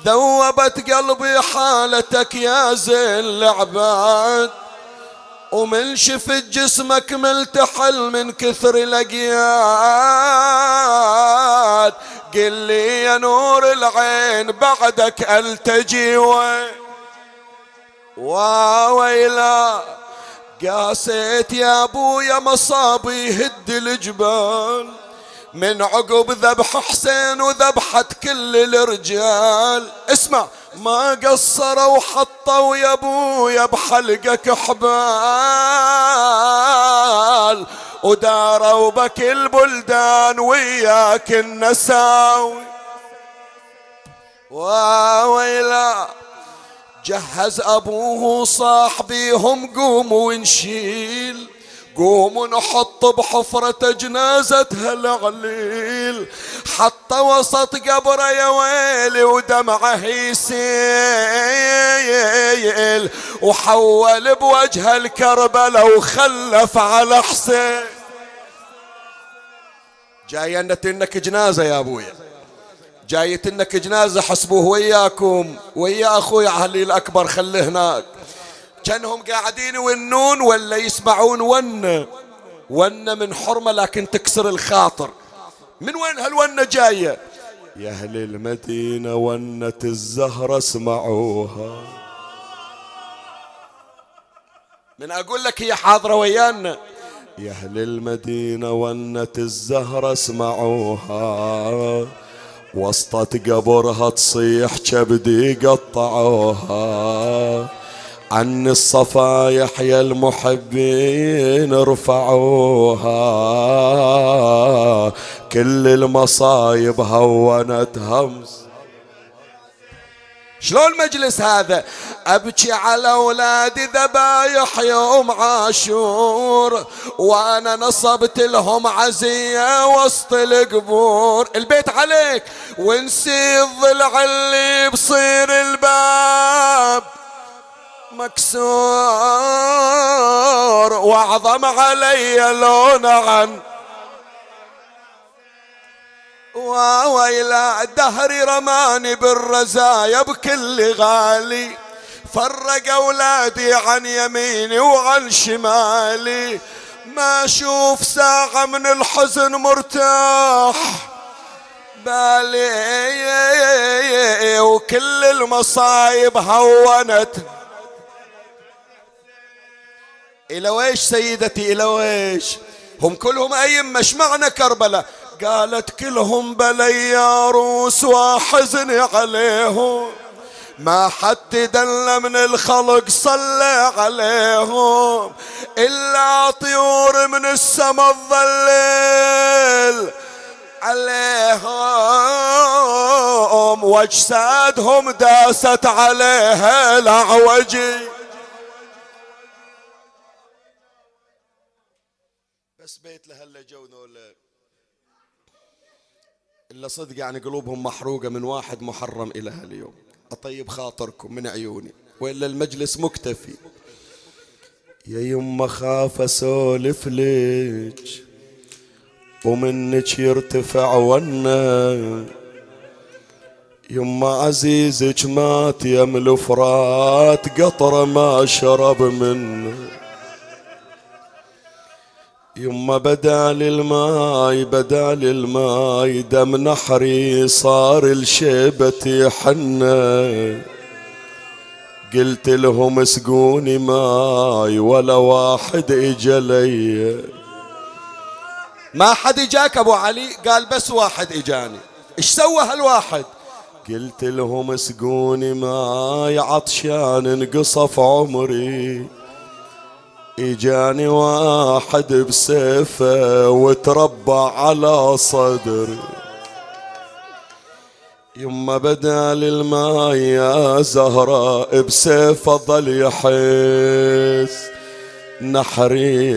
ذوبت قلبي حالتك يا زين العباد. ومن شفت جسمك ملتحل من كثر الاقياد قل لي يا نور العين بعدك التجي وين؟ وويلا قاسيت يا أبويا مصابي يهد الجبال. من عقب ذبح حسين وذبحت كل الرجال. اسمع ما قصروا وحطوا يا أبويا بحلقك حبال وداروا بك البلدان وياك النساوي. وويلا جهز أبوه صاحبيهم قوموا ونشيل. قوموا نحط بحفرة جنازة هالعليل حتى وسط قبره يا ويلي ودمعه يسيل وحول بوجه الكربلة وخلف على حسين. جاي إنك جنازة يا أبويا. جايت إنك جنازة حسبوه وياكم ويا أخوي علي الأكبر خليه هناك. كأنهم قاعدين يونون ولا يسمعون ون. ون من حرمة لكن تكسر الخاطر. من وين هالونة جاية؟ يا أهل المدينة ونة الزهرة اسمعوها. من أقول لك هي حاضرة ويانا. يا أهل المدينة ونة الزهرة اسمعوها. وسطت قبرها تصيح كبدي قطعوها. عن الصفايح يا المحبين ارفعوها. كل المصايب هونت همس. شلون المجلس هذا؟ أبكي على اولادي ذبايح يوم عاشور وأنا نصبت لهم عزية وسط القبور. البيت عليك ونسي الضلع اللي بصير الباب. مكسور واعظم علي لون عن وويلا دهري رماني بالرزايا بكل غالي. فرق أولادي عن يميني وعن شمالي. ما أشوف ساعة من الحزن مرتاح. بالي وكل المصايب هونت إلى ويش سيدتي إلى ويش هم كلهم أئمة معنى كربلاء؟ قالت كلهم بلي روس وحزني عليهم. ما حد دل من الخلق صلى عليهم. إلا طيور من السما الظليل عليهم. وأجسادهم داست عليها الأعوجي بس بيت لهلا جو ذولا إلا صدق يعني قلوبهم محروقة من واحد محرم إلى هاليوم أطيب خاطركم من عيوني. وإلا المجلس مكتفي. يا يما خاف أسولف لك ومنك يرتفع ونا يما عزيزك مات يا ملفرات قطرة ما شرب منه. يما بدال الماي بدال الماي دم نحري صار الشيبة حنة. قلت لهم اسقوني ماي ولا واحد اجلي ما حد إجاك أبو علي؟ قال بس واحد إجاني. إيش سوى هالواحد؟ قلت لهم اسقوني ماي عطشان انقصف عمري. إجاني واحد بسيفه وتربع على صدري يما بدال الماء يا زهرة بسيفه ظل يحس. نحري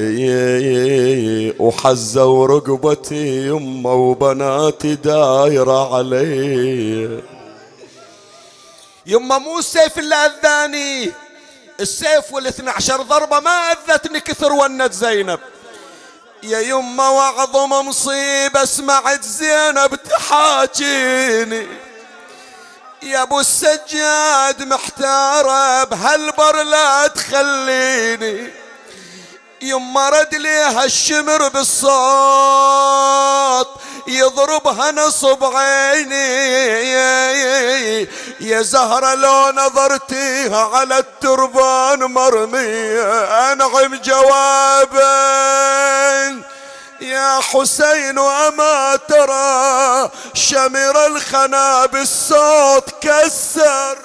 وحزوا رقبتي يما وبناتي دايرة علي. يما مو السيف اللي أذاني. السيف والاثنى عشر ضربة ما أذتني كثر ونت زينب. يا يما وعظم مصيبة سمعت زينب تحاجيني. يا أبو السجاد محتارة بهالبر لا تخليني. يما رد ليها الشمر بالصوت يضربها نصب عيني. يا زهرة لو نظرتيها على التربان مرمية أنعم جوابا. يا يا حسين أما ترى شمر الخنا بالصوت كسر.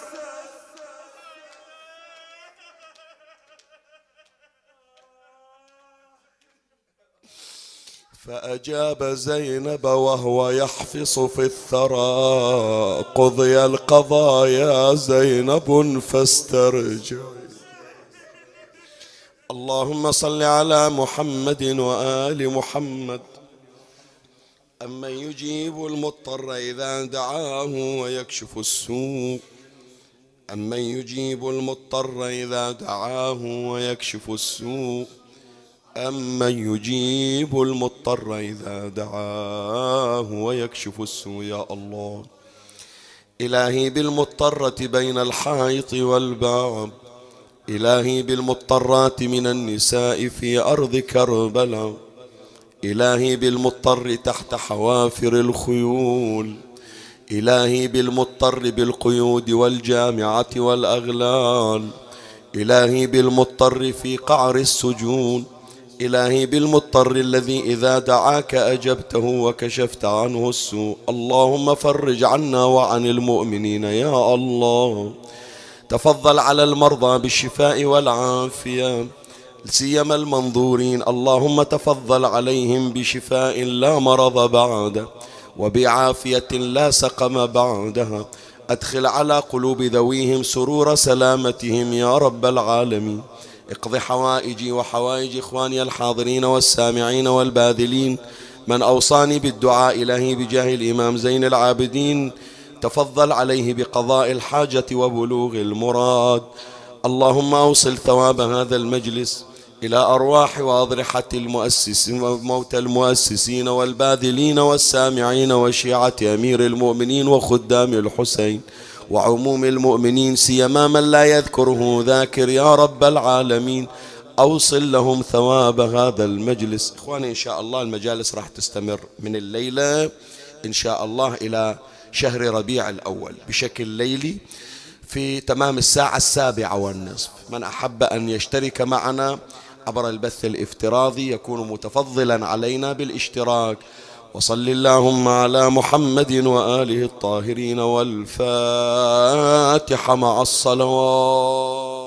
فأجاب زينب وهو يحفص في الثرى. قضي القضاء يا زينب فاسترجع. اللهم صل على محمد وآل محمد. أمن يجيب المضطر إذا دعاه ويكشف السوء. أمن يجيب المضطر إذا دعاه ويكشف السوء. أمن يجيب المضطر إذا دعاه ويكشف السوء يا الله. إلهي بالمضطرة بين الحائط والباب إلهي بالمضطرات من النساء في أرض كربلاء إلهي بالمضطر تحت حوافر الخيول. إلهي بالمضطر بالقيود والجامعة والأغلال. إلهي بالمضطر في قعر السجون إلهي بالمضطر الذي إذا دعاك أجبته وكشفت عنه السوء. اللهم فرج عنا وعن المؤمنين يا الله. تفضل على المرضى بالشفاء والعافية. سيما المنظورين. اللهم تفضل عليهم بشفاء لا مرض بعده وبعافية لا سقم بعدها. أدخل على قلوب ذويهم سرور سلامتهم يا رب العالمين. اقض حوائجي وحوائج إخواني الحاضرين والسامعين والباذلين. من أوصاني بالدعاء إلهي بجاه الإمام زين العابدين تفضل عليه بقضاء الحاجة وبلوغ المراد. اللهم أوصل ثواب هذا المجلس إلى أرواح وأضرحة المؤسسين وموتى المؤسسين والباذلين والسامعين وشيعة أمير المؤمنين وخدام الحسين. وعموم المؤمنين سيما من لا يذكره ذاكر يا رب العالمين. أوصل لهم ثواب هذا المجلس. إخواني إن شاء الله المجالس راح تستمر من الليلة إن شاء الله إلى شهر ربيع الأول. بشكل ليلي في تمام الساعة السابعة والنصف. من أحب أن يشترك معنا عبر البث الافتراضي يكون متفضلا علينا بالاشتراك. وصل اللهم على محمد وآله الطاهرين والفاتحة مع الصلوات.